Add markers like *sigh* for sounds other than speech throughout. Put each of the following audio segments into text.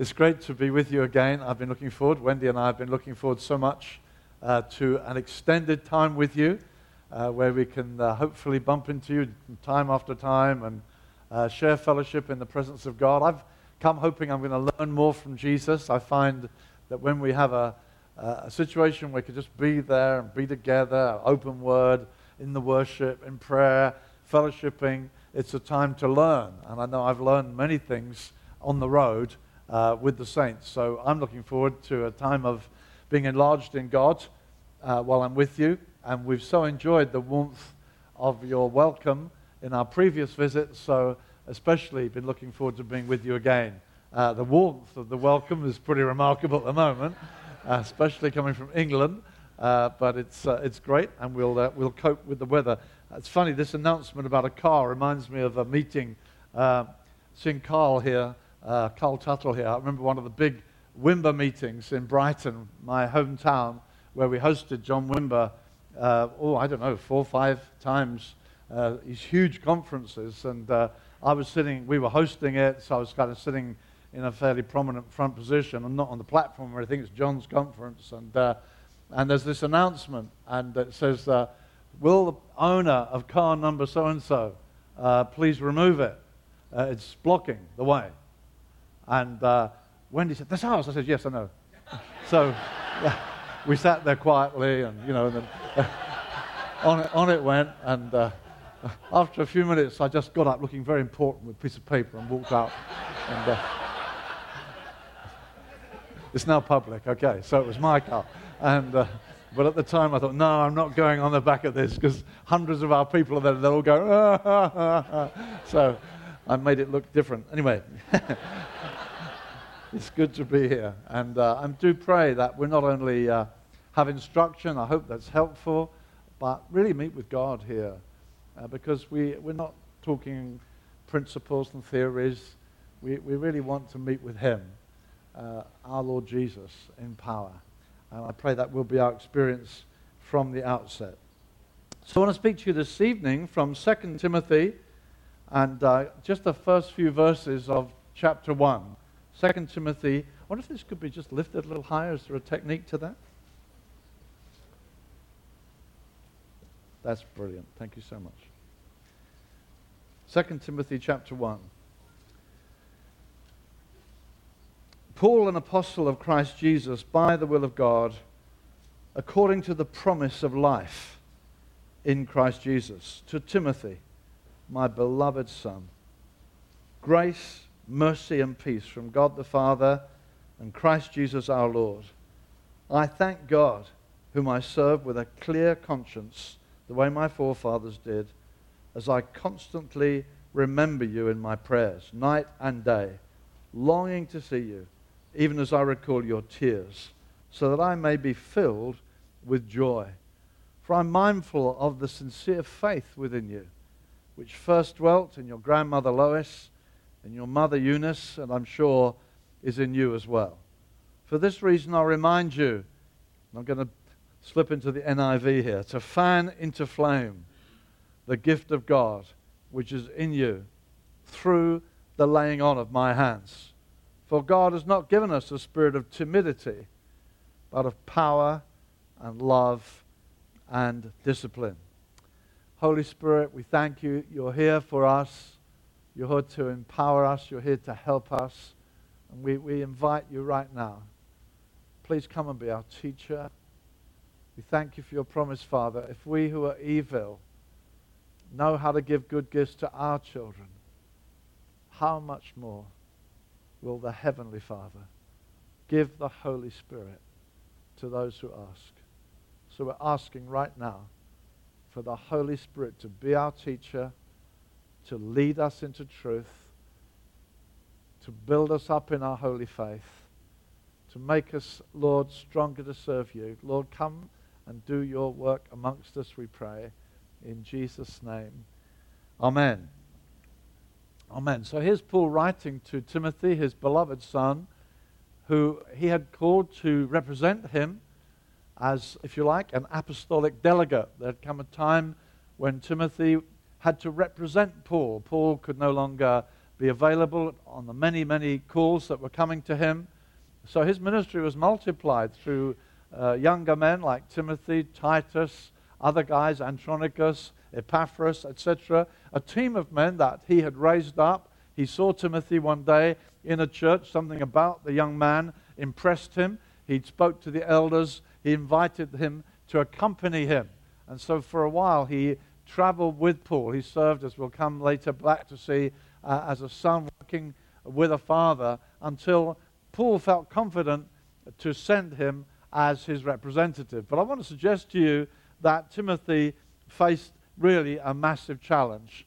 It's great to be with you again. I've been looking forward, Wendy and I have been looking forward so much uh, to an extended time with you uh, where we can uh, hopefully bump into you time after time and uh, share fellowship in the presence of God. I've come hoping I'm going to learn more from Jesus. I find that when we have a, a situation where we can just be there and be together, open word, in the worship, in prayer, fellowshipping, it's a time to learn. And I know I've learned many things on the road uh, with the saints. So I'm looking forward to a time of being enlarged in God uh, while I'm with you. And we've so enjoyed the warmth of your welcome in our previous visit. So especially been looking forward to being with you again. Uh, the warmth of the welcome is pretty remarkable at the moment, uh, especially coming from England. Uh, but it's, uh, it's great, and we'll, we'll cope with the weather. It's funny, this announcement about a car reminds me of a meeting. Uh, seeing Carl here, uh, Carl Tuttle here. I remember one of the big Wimber meetings in Brighton, my hometown, where we hosted John Wimber, uh, oh, I don't know, four or five times, these huge conferences. And I was sitting, we were hosting it, so I was kind of sitting in a fairly prominent front position. I'm not on the platform or anything, it's John's conference. And and there's this announcement, and it says, uh, Will the owner of car number so and so please remove it? Uh, it's blocking the way. And uh, Wendy said, That's ours. I said, Yes, I know. so we sat there quietly, and, you know, and then, on, it, on it went. And uh, after a few minutes, I just got up looking very important with a piece of paper and walked out. and, uh, it's now public, okay, so it was my car. And, uh, but at the time, I thought, no, I'm not going on the back of this because hundreds of our people are there. They'll all go, ah, ah, ah. So I made it look different. Anyway, *laughs* it's good to be here. And uh, I do pray that we not only uh, have instruction, I hope that's helpful, but really meet with God here uh, because we, we're not talking principles and theories. We, we really want to meet with Him, uh, our Lord Jesus, in power. And I pray that will be our experience from the outset. So I want to speak to you this evening from 2 Timothy and uh, just the first few verses of chapter 1. 2 Timothy. I wonder if this could be just lifted a little higher. Is there a technique to that? That's brilliant. Thank you so much. 2 Timothy chapter 1. Paul, an apostle of Christ Jesus, by the will of God, according to the promise of life in Christ Jesus, to Timothy, my beloved son. Grace, mercy, and peace from God the Father and Christ Jesus our Lord. I thank God, whom I serve with a clear conscience, the way my forefathers did, as I constantly remember you in my prayers, night and day, longing to see you even as I recall your tears, so that I may be filled with joy. For I'm mindful of the sincere faith within you, which first dwelt in your grandmother Lois and your mother Eunice, and I'm sure is in you as well. For this reason, I'll remind you, I'm going to slip into the NIV here, to fan into flame the gift of God which is in you through the laying on of my hands. For God has not given us a spirit of timidity, but of power and love and discipline. Holy Spirit, we thank you. You're here for us. You're here to empower us. You're here to help us. And we, we invite you right now. Please come and be our teacher. We thank you for your promise, Father. If we who are evil know how to give good gifts to our children, how much more? will the Heavenly Father give the Holy Spirit to those who ask. So we're asking right now for the Holy Spirit to be our teacher, to lead us into truth, to build us up in our holy faith, to make us, Lord, stronger to serve you. Lord, come and do your work amongst us, we pray. In Jesus' name. Amen. Amen. So here's Paul writing to Timothy, his beloved son, who he had called to represent him as, if you like, an apostolic delegate. There had come a time when Timothy had to represent Paul. Paul could no longer be available on the many, many calls that were coming to him. So his ministry was multiplied through uh, younger men like Timothy, Titus, other guys, Andronicus, Epaphras, etc. A team of men that he had raised up. He saw Timothy one day in a church. Something about the young man impressed him. He spoke to the elders. He invited him to accompany him. And so for a while he traveled with Paul. He served, as we'll come later back to see, uh, as a son working with a father until Paul felt confident to send him as his representative. But I want to suggest to you that Timothy faced really a massive challenge.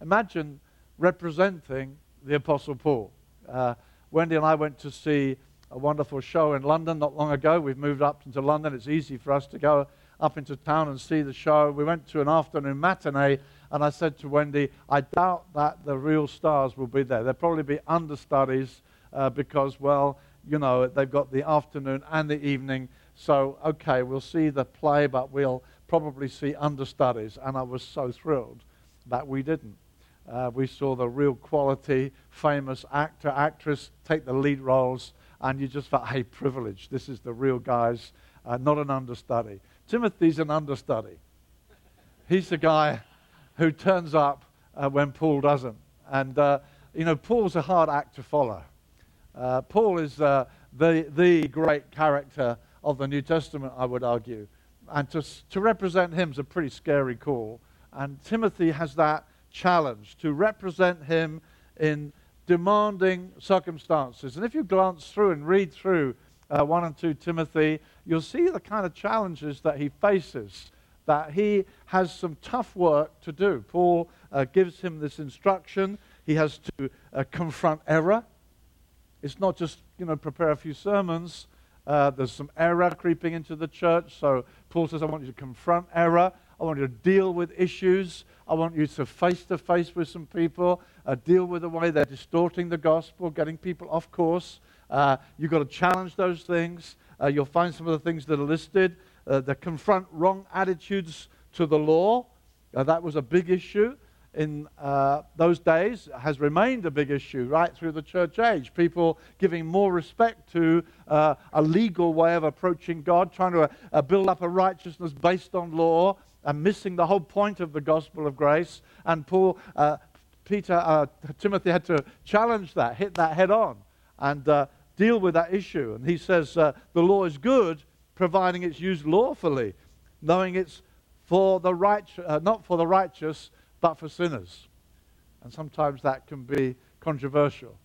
Imagine representing the Apostle Paul. Uh, Wendy and I went to see a wonderful show in London not long ago. We've moved up into London. It's easy for us to go up into town and see the show. We went to an afternoon matinee, and I said to Wendy, I doubt that the real stars will be there. There'll probably be understudies uh, because, well, you know, they've got the afternoon and the evening. So, okay, we'll see the play, but we'll probably see understudies. And I was so thrilled that we didn't. Uh, we saw the real quality, famous actor, actress take the lead roles, and you just felt, hey, privilege. This is the real guys, uh, not an understudy. Timothy's an understudy. He's the guy who turns up uh, when Paul doesn't. And, uh, you know, Paul's a hard act to follow. Uh, Paul is uh, the, the great character of the New Testament, I would argue. And to, to represent him is a pretty scary call. And Timothy has that challenge to represent him in demanding circumstances. And if you glance through and read through uh, 1 and 2 Timothy, you'll see the kind of challenges that he faces, that he has some tough work to do. Paul uh, gives him this instruction. He has to uh, confront error. It's not just, you know, prepare a few sermons. Uh, there's some error creeping into the church. So Paul says, I want you to confront error. I want you to deal with issues. I want you to face to face with some people, uh, deal with the way they're distorting the gospel, getting people off course. Uh, you've got to challenge those things. Uh, you'll find some of the things that are listed uh, that confront wrong attitudes to the law. Uh, that was a big issue in uh, those days has remained a big issue right through the church age. People giving more respect to uh, a legal way of approaching God, trying to uh, build up a righteousness based on law, and missing the whole point of the gospel of grace. And Paul, uh, Peter, uh, Timothy had to challenge that, hit that head on, and uh, deal with that issue. And he says uh, the law is good, providing it's used lawfully, knowing it's for the right, uh, not for the righteous but for sinners. And sometimes that can be controversial.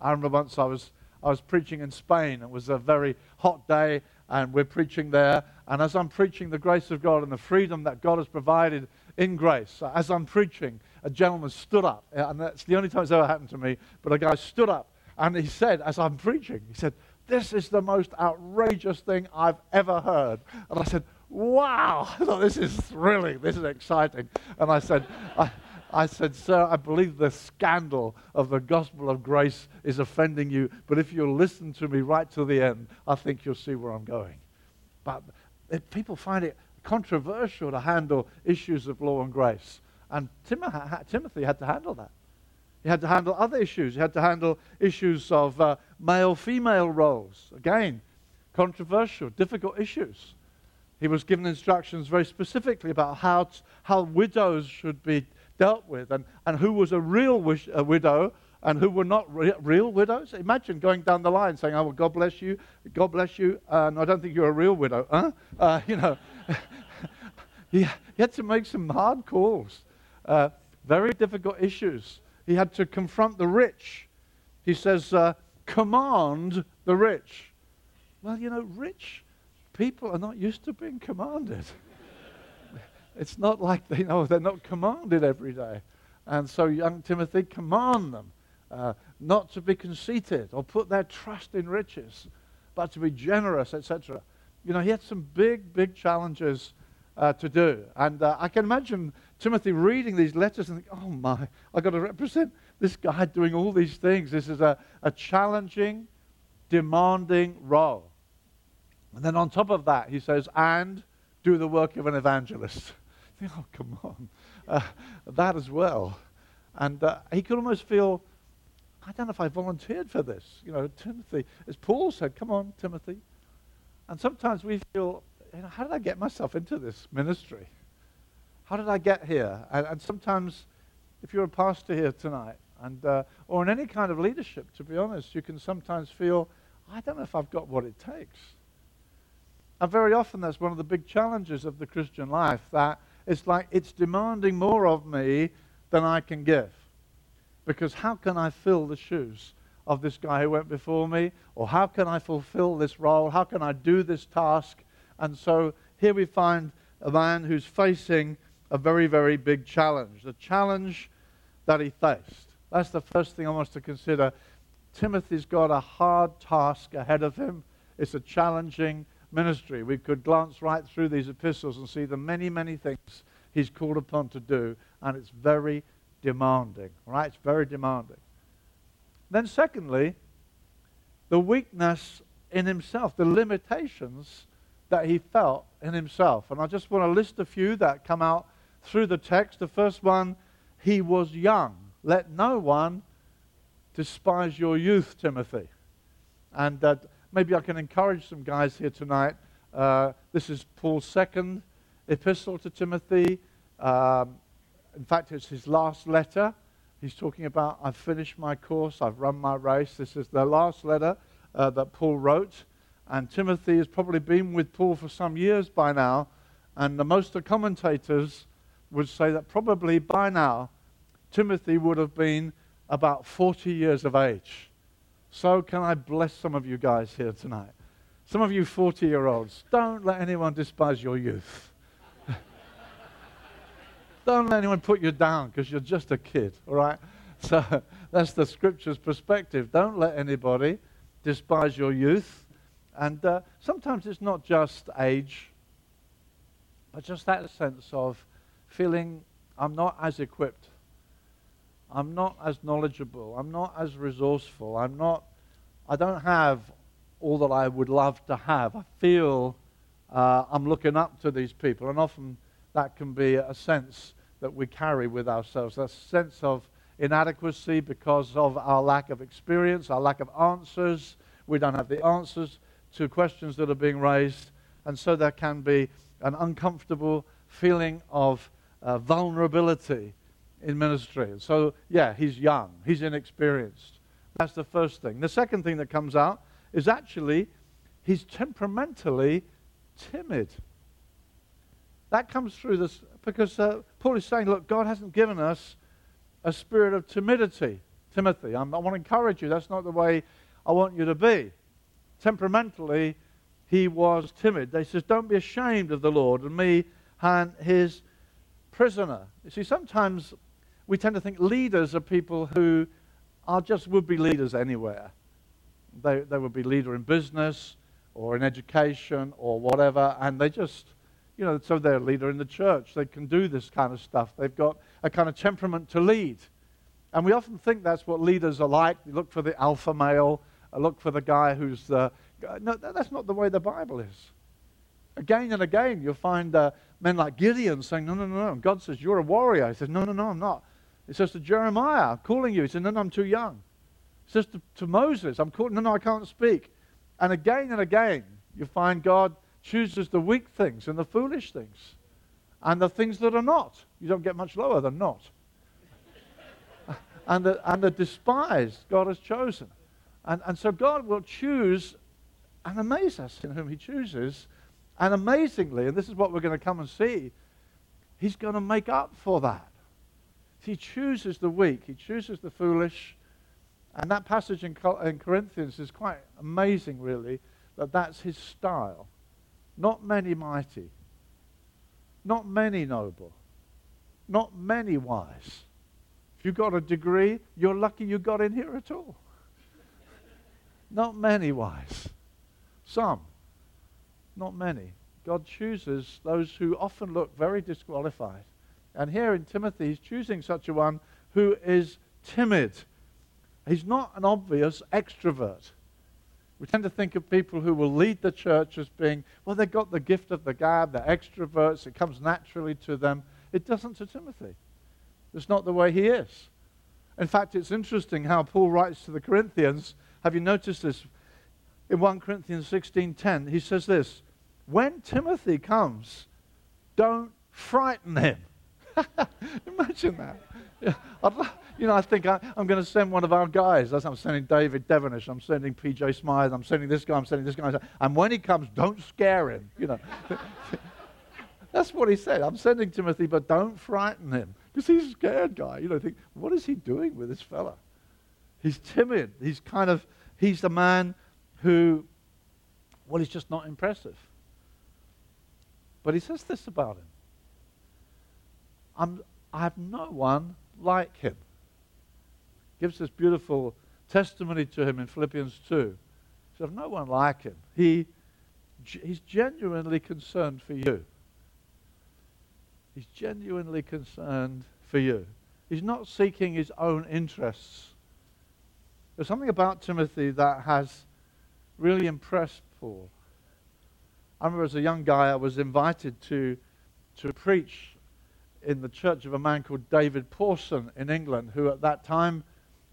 I remember once I was, I was preaching in Spain. It was a very hot day, and we're preaching there. And as I'm preaching the grace of God and the freedom that God has provided in grace, as I'm preaching, a gentleman stood up. And that's the only time it's ever happened to me. But a guy stood up, and he said, as I'm preaching, he said, This is the most outrageous thing I've ever heard. And I said, wow, *laughs* this is thrilling, this is exciting. And I said, I, I said, Sir, I believe the scandal of the gospel of grace is offending you, but if you'll listen to me right to the end, I think you'll see where I'm going. But people find it controversial to handle issues of law and grace. And Tim, Timothy had to handle that. He had to handle other issues. He had to handle issues of uh, male female roles. Again, controversial, difficult issues. He was given instructions very specifically about how, t- how widows should be dealt with and, and who was a real wish, a widow and who were not re- real widows. Imagine going down the line saying, Oh, well, God bless you, God bless you, and I don't think you're a real widow. Huh? Uh, *laughs* you know, *laughs* he, he, had to make some hard calls, uh, very difficult issues. He had to confront the rich. He says, uh, Command the rich. Well, you know, rich people are not used to being commanded. *laughs* it's not like they know they're not commanded every day. And so, young Timothy, command them uh, not to be conceited or put their trust in riches, but to be generous, etc. You know, he had some big, big challenges uh, to do. And uh, I can imagine Timothy reading these letters and think, oh my, I've got to represent this guy doing all these things. This is a, a challenging, demanding role. And then on top of that, he says, and do the work of an evangelist. Think, *laughs* oh, come on. Uh, that as well. And uh, he could almost feel I don't know if I volunteered for this. You know, Timothy, as Paul said, come on, Timothy. And sometimes we feel, you know, how did I get myself into this ministry? How did I get here? And, and sometimes, if you're a pastor here tonight, and uh, or in any kind of leadership, to be honest, you can sometimes feel, I don't know if I've got what it takes. And very often, that's one of the big challenges of the Christian life. That it's like it's demanding more of me than I can give. Because how can I fill the shoes of this guy who went before me? Or how can I fulfill this role? How can I do this task? And so here we find a man who's facing a very, very big challenge. The challenge that he faced. That's the first thing I want us to consider. Timothy's got a hard task ahead of him. It's a challenging ministry. We could glance right through these epistles and see the many, many things he's called upon to do, and it's very demanding, right? It's very demanding. Then, secondly, the weakness in himself, the limitations that he felt in himself. And I just want to list a few that come out through the text. The first one, he was young. Let no one despise your youth, Timothy. And uh, maybe I can encourage some guys here tonight. Uh, this is Paul's second epistle to Timothy. Um, in fact, it's his last letter. He's talking about, I've finished my course, I've run my race. This is the last letter uh, that Paul wrote. And Timothy has probably been with Paul for some years by now. And the most of the commentators would say that probably by now, Timothy would have been about 40 years of age. So, can I bless some of you guys here tonight? Some of you 40 year olds, don't let anyone despise your youth. *laughs* Don't let anyone put you down because you're just a kid, all right? So *laughs* that's the scripture's perspective. Don't let anybody despise your youth. And uh, sometimes it's not just age, but just that sense of feeling I'm not as equipped. I'm not as knowledgeable. I'm not as resourceful. I'm not, I don't have all that I would love to have. I feel uh, I'm looking up to these people. And often that can be a sense that we carry with ourselves, a sense of inadequacy because of our lack of experience, our lack of answers. We don't have the answers to questions that are being raised. And so there can be an uncomfortable feeling of uh, vulnerability in ministry. So, yeah, he's young, he's inexperienced. That's the first thing. The second thing that comes out is actually he's temperamentally timid. That comes through this because uh, Paul is saying, look, God hasn't given us a spirit of timidity. Timothy, I'm, i want to encourage you. That's not the way I want you to be. Temperamentally, he was timid. They says, don't be ashamed of the Lord and me and his prisoner. You see, sometimes we tend to think leaders are people who are just would-be leaders anywhere. They, they would be leader in business or in education or whatever, and they just you know, so they're a leader in the church. They can do this kind of stuff. They've got a kind of temperament to lead. And we often think that's what leaders are like. You look for the alpha male, look for the guy who's the. No, that's not the way the Bible is. Again and again, you'll find uh, men like Gideon saying, No, no, no, no. God says, You're a warrior. He says, No, no, no, I'm not. He says to Jeremiah, I'm calling you. He says, No, no, I'm too young. He says to, to Moses, I'm calling, No, no, I can't speak. And again and again, you find God chooses the weak things and the foolish things and the things that are not. You don't get much lower than not. *laughs* and, the, and the despised God has chosen. And, and so God will choose and amaze us in whom he chooses. And amazingly, and this is what we're going to come and see, he's going to make up for that. He chooses the weak, he chooses the foolish. And that passage in, in Corinthians is quite amazing, really, that that's his style. Not many mighty, not many noble, not many wise. If you got a degree, you're lucky you got in here at all. *laughs* not many wise. Some, not many. God chooses those who often look very disqualified. And here in Timothy, he's choosing such a one who is timid. He's not an obvious extrovert. We tend to think of people who will lead the church as being, well, they've got the gift of the gab, they're extroverts, it comes naturally to them. It doesn't to Timothy. It's not the way he is. In fact, it's interesting how Paul writes to the Corinthians. Have you noticed this? In 1 Corinthians 16:10, he says this, "When Timothy comes, don't frighten him." *laughs* Imagine that. You know, I think I, am going to send one of our guys. That's I'm sending David Devenish. I'm sending PJ Smyth. I'm sending this guy. I'm sending this guy. And when he comes, don't scare him. You know, *laughs* that's what he said. I'm sending Timothy, but don't frighten him because he's a scared guy. You know, think what is he doing with this fella? He's timid. He's kind of he's the man who, well, he's just not impressive. But he says this about him. I'm, I have no one like him. Gives this beautiful testimony to him in Philippians 2. He says, I've no one like him. He, he's genuinely concerned for you. He's genuinely concerned for you. He's not seeking his own interests. There's something about Timothy that has really impressed Paul. I remember as a young guy, I was invited to, to preach in the church of a man called David Pawson in England, who at that time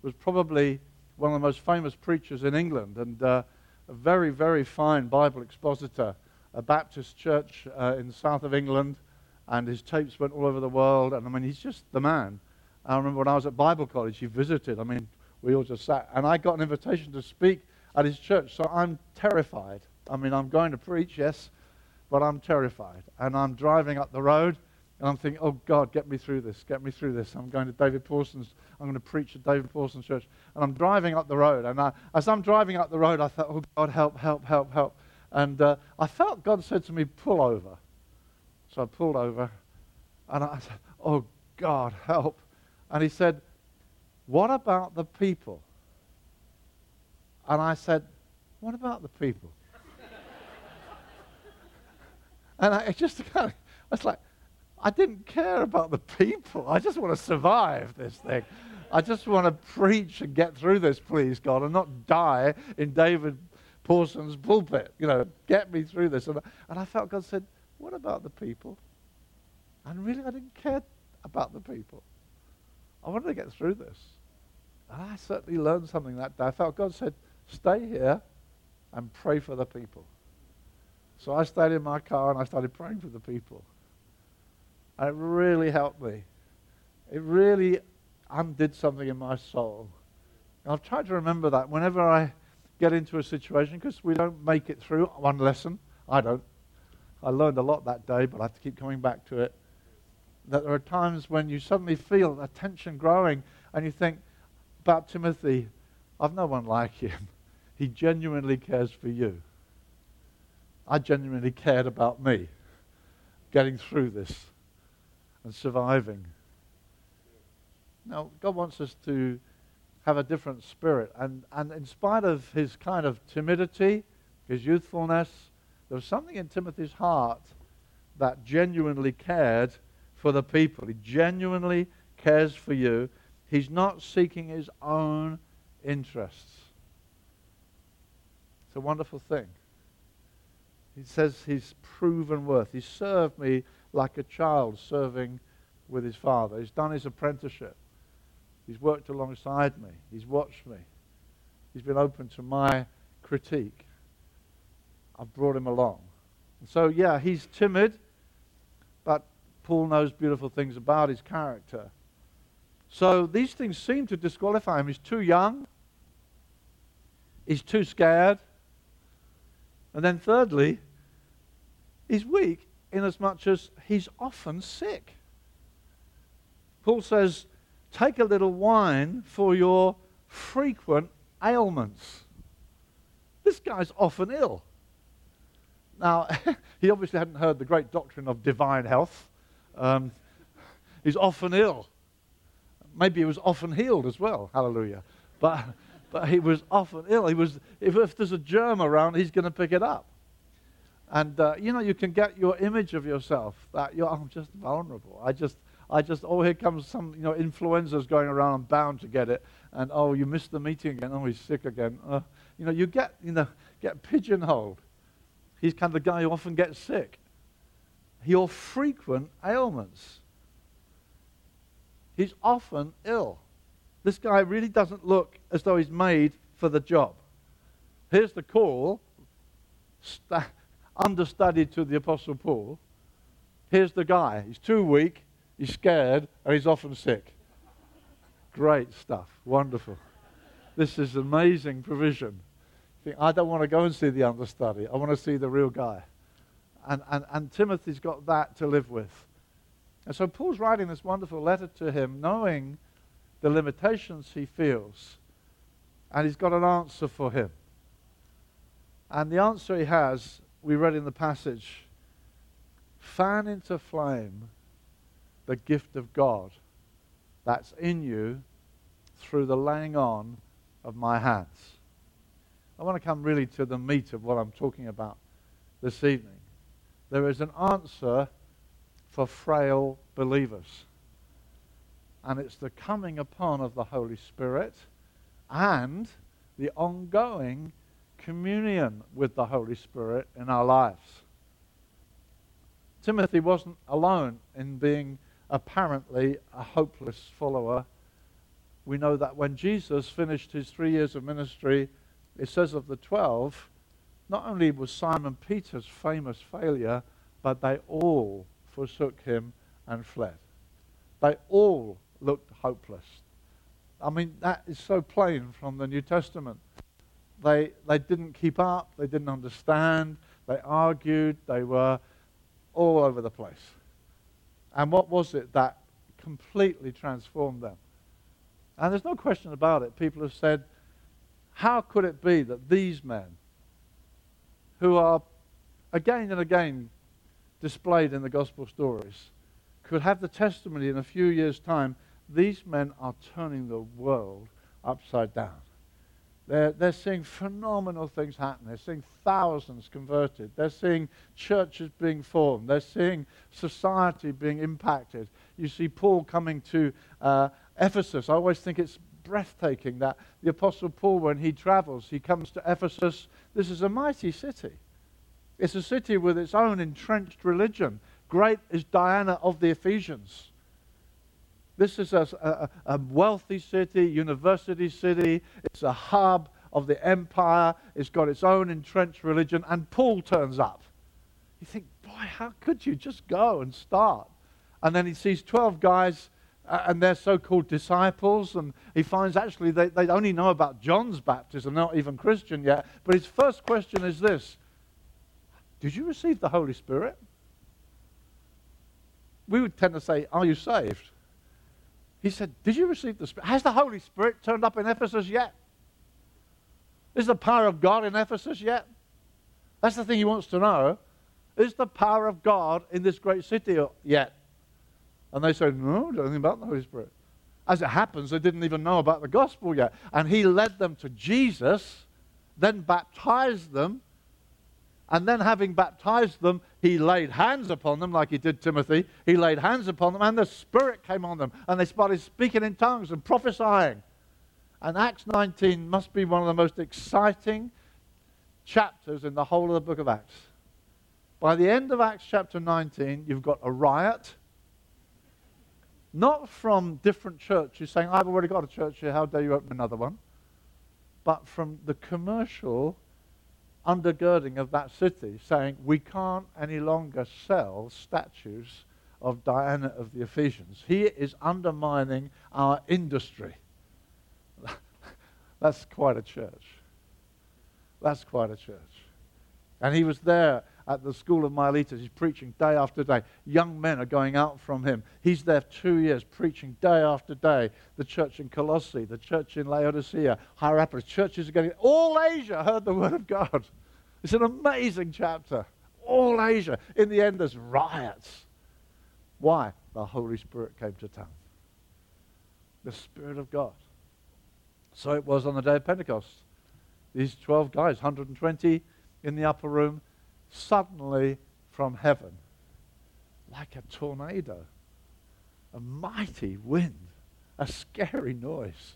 was probably one of the most famous preachers in England and uh, a very, very fine Bible expositor, a Baptist church uh, in the south of England, and his tapes went all over the world. And I mean, he's just the man. I remember when I was at Bible college, he visited. I mean, we all just sat, and I got an invitation to speak at his church, so I'm terrified. I mean, I'm going to preach, yes, but I'm terrified. And I'm driving up the road and I'm thinking, oh God, get me through this, get me through this. I'm going to David Pawson's, I'm going to preach at David Pawson's church. And I'm driving up the road. And I, as I'm driving up the road, I thought, oh God, help, help, help, help. And uh, I felt God said to me, pull over. So I pulled over. And I said, oh God, help. And he said, what about the people? And I said, what about the people? And I just *laughs* kind of, I was like, I didn't care about the people. I just want to survive this thing. I just want to preach and get through this, please, God, and not die in David Pawson's pulpit. You know, get me through this. And, and I felt God said, What about the people? And really, I didn't care about the people. I wanted to get through this. And I certainly learned something that day. I felt God said, Stay here and pray for the people. So I stayed in my car and I started praying for the people. And it really helped me. It really undid something in my soul. And I've tried to remember that whenever I get into a situation, because we don't make it through one lesson. I don't. I learned a lot that day, but I have to keep coming back to it. That there are times when you suddenly feel a tension growing and you think about Timothy, I've no one like him. *laughs* He genuinely cares for you. I genuinely cared about me getting through this and surviving. Now, God wants us to have a different spirit. And, and in spite of his kind of timidity, his youthfulness, there was something in Timothy's heart that genuinely cared for the people. He genuinely cares for you. He's not seeking his own interests. It's a wonderful thing. He says he's proven worth. He served me like a child serving with his father. He's done his apprenticeship. He's worked alongside me. He's watched me. He's been open to my critique. I've brought him along. And so, yeah, he's timid, but Paul knows beautiful things about his character. So these things seem to disqualify him. He's too young. He's too scared. And then, thirdly, he's weak inasmuch as much as he's often sick. Paul says, Take a little wine for your frequent ailments. This guy's often ill. Now, *laughs* he obviously hadn't heard the great doctrine of divine health. Um, he's often ill. Maybe he was often healed as well. Hallelujah. But, but he was often ill. He was, if, if there's a germ around, he's going to pick it up. And, uh, you know, you can get your image of yourself that you're, I'm just vulnerable. I just, I just, oh, here comes some, you know, influenzas going around. I'm bound to get it. And, oh, you missed the meeting again. Oh, he's sick again. Uh, you know, you get, you know, get pigeonholed. He's kind of the guy who often gets sick. Your frequent ailments. He's often ill. This guy really doesn't look as though he's made for the job. Here's the call, st- understudied to the Apostle Paul. Here's the guy. He's too weak, he's scared, and he's often sick. Great stuff. Wonderful. This is amazing provision. Think, I don't want to go and see the understudy. I want to see the real guy. And, and, and Timothy's got that to live with. And so Paul's writing this wonderful letter to him, knowing the limitations he feels. And he's got an answer for him. And the answer he has, we read in the passage fan into flame the gift of God that's in you through the laying on of my hands. I want to come really to the meat of what I'm talking about this evening. There is an answer for frail believers. And it's the coming upon of the Holy Spirit and the ongoing communion with the Holy Spirit in our lives. Timothy wasn't alone in being apparently a hopeless follower. We know that when Jesus finished his three years of ministry, it says of the twelve, not only was Simon Peter's famous failure, but they all forsook him and fled. They all looked hopeless. I mean, that is so plain from the New Testament. They, they didn't keep up, they didn't understand, they argued, they were all over the place. And what was it that completely transformed them? And there's no question about it. People have said, how could it be that these men, who are again and again displayed in the gospel stories could have the testimony in a few years' time these men are turning the world upside down. They're, they're seeing phenomenal things happen. They're seeing thousands converted. They're seeing churches being formed. They're seeing society being impacted. You see Paul coming to uh, Ephesus. I always think it's breathtaking that the Apostle Paul, when he travels, he comes to Ephesus. This is a mighty city. It's a city with its own entrenched religion. Great is Diana of the Ephesians. This is a, a, a, wealthy city, university city. It's a hub of the empire. It's got its own entrenched religion. And Paul turns up. You think, boy, how could you just go and start? And then he sees 12 guys uh, and they're so called disciples. And he finds actually they, they only know about John's baptism, not even Christian yet. But his first question is this did you receive the Holy Spirit? We would tend to say, Are you saved? He said, Did you receive the Spirit? Has the Holy Spirit turned up in Ephesus yet? Is the power of God in Ephesus yet? That's the thing he wants to know. Is the power of God in this great city yet? And they said, No, don't think about the Holy Spirit. As it happens, they didn't even know about the gospel yet. And he led them to Jesus, then baptized them, and then, having baptized them, he laid hands upon them, like he did Timothy. He laid hands upon them, and the Spirit came on them, and they started speaking in tongues and prophesying. And Acts 19 must be one of the most exciting chapters in the whole of the book of Acts. By the end of Acts chapter 19, you've got a riot. Not from different churches saying, I've already got a church here, how dare you open another one? But from the commercial undergirding of that city, saying, We can't any longer sell statues of Diana of the Ephesians. He is undermining our industry. *laughs* That's quite a church. That's quite a church. And he was there at the school of Miletus. He's preaching day after day. Young men are going out from him. He's there two years preaching day after day. The church in Colossae, the church in Laodicea, Hierapolis. Churches are getting. All Asia heard the word of God. It's an amazing chapter. All Asia. In the end, there's riots. Why? The Holy Spirit came to town. The Spirit of God. So it was on the day of Pentecost. These 12 guys, 120 in the upper room, suddenly from heaven, like a tornado, a mighty wind, a scary noise.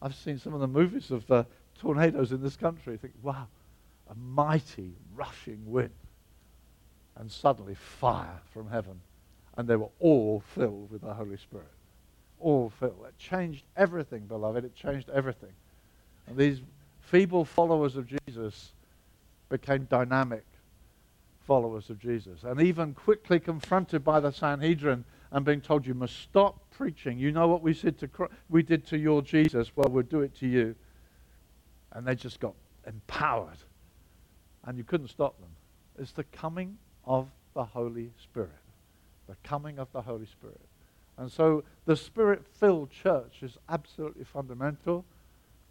I've seen some of the movies of uh, tornadoes in this country. I think, wow, a mighty rushing wind. And suddenly fire from heaven. And they were all filled with the Holy Spirit. all filled. It changed everything, beloved. It changed everything. And these feeble followers of Jesus became dynamic followers of Jesus. And even quickly confronted by the Sanhedrin and being told, you must stop preaching. You know what we, said to, we did to your Jesus? Well, we'll do it to you. And they just got empowered. And you couldn't stop them. It's the coming of the Holy Spirit. The coming of the Holy Spirit. And so the spirit filled church is absolutely fundamental.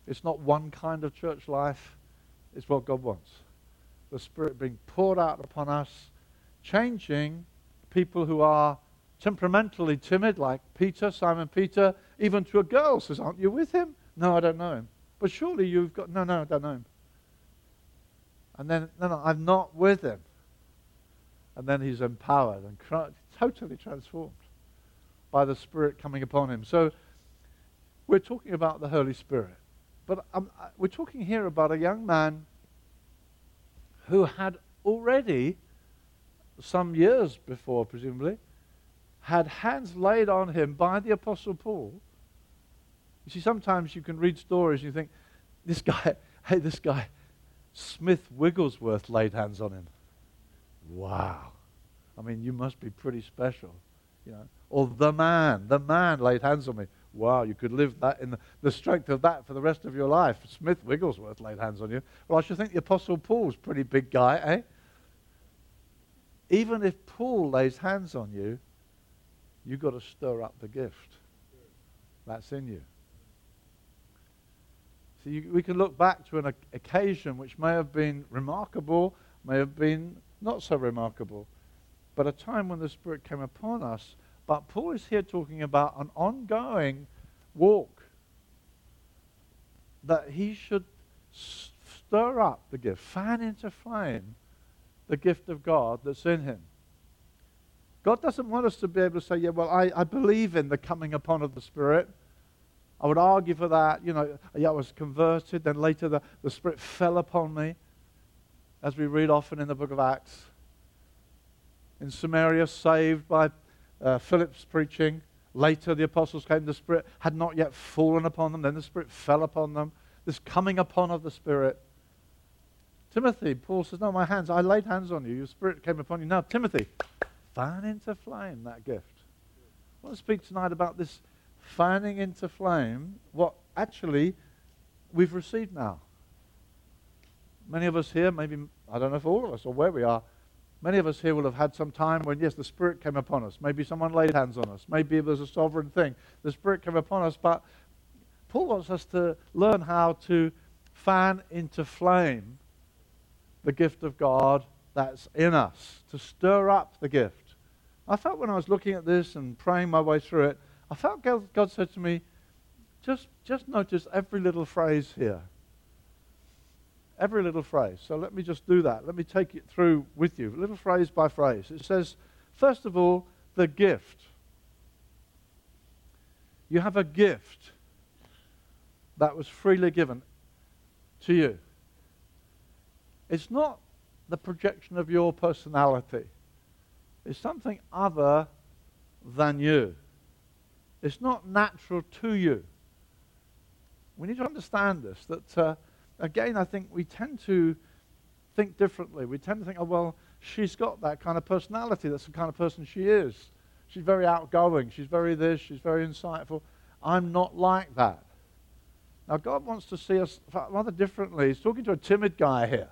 It's not one kind of church life, it's what God wants. The Spirit being poured out upon us, changing people who are temperamentally timid, like Peter, Simon Peter, even to a girl says, Aren't you with him? No, I don't know him. But surely you've got, no, no, I don't know him. And then, no, no, I'm not with him. And then he's empowered and totally transformed by the Spirit coming upon him. So we're talking about the Holy Spirit. But um, uh, we're talking here about a young man who had already, some years before, presumably, had hands laid on him by the Apostle Paul. You see, sometimes you can read stories and you think, this guy, *laughs* hey, this guy, Smith Wigglesworth laid hands on him. Wow. I mean, you must be pretty special, you know. Or the man, the man laid hands on me. Wow, you could live that in the, strength of that for the rest of your life. Smith Wigglesworth laid hands on you. Well, I should think the Apostle Paul's pretty big guy, eh? Even if Paul lays hands on you, you've got to stir up the gift that's in you. So you, we can look back to an occasion which may have been remarkable, may have been not so remarkable, but a time when the Spirit came upon us but Paul is here talking about an ongoing walk that he should stir up the gift, fan into flame the gift of God that's in him. God doesn't want us to be able to say, yeah, well, I, I believe in the coming upon of the Spirit. I would argue for that. You know, yeah, I was converted, then later the, the Spirit fell upon me, as we read often in the book of Acts. In Samaria, saved by uh, Philip's preaching. Later, the apostles came. The Spirit had not yet fallen upon them. Then the Spirit fell upon them. This coming upon of the Spirit. Timothy, Paul says, No, my hands, I laid hands on you. Your Spirit came upon you. Now, Timothy, fan into flame that gift. I want to speak tonight about this fanning into flame, what actually we've received now. Many of us here, maybe, I don't know if all of us or where we are, Many of us here will have had some time when, yes, the Spirit came upon us. Maybe someone laid hands on us. Maybe it was a sovereign thing. The Spirit came upon us. But Paul wants us to learn how to fan into flame the gift of God that's in us, to stir up the gift. I felt when I was looking at this and praying my way through it, I felt God, God said to me, just, just notice every little phrase here. Every little phrase. So let me just do that. Let me take it through with you, little phrase by phrase. It says, first of all, the gift. You have a gift that was freely given to you. It's not the projection of your personality, it's something other than you. It's not natural to you. We need to understand this that. Uh, again, I think we tend to think differently. We tend to think, oh, well, she's got that kind of personality. That's the kind of person she is. She's very outgoing. She's very this. She's very insightful. I'm not like that. Now, God wants to see us rather differently. He's talking to a timid guy here.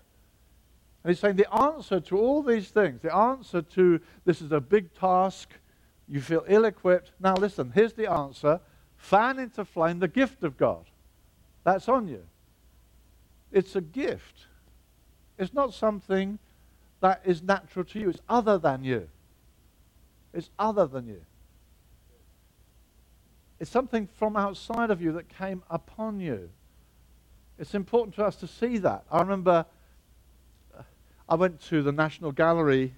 And he's saying the answer to all these things, the answer to this is a big task, you feel ill equipped. Now, listen, here's the answer fan into flame the gift of God. That's on you. It's a gift. It's not something that is natural to you. It's other than you. It's other than you. It's something from outside of you that came upon you. It's important to us to see that. I remember uh, I went to the National Gallery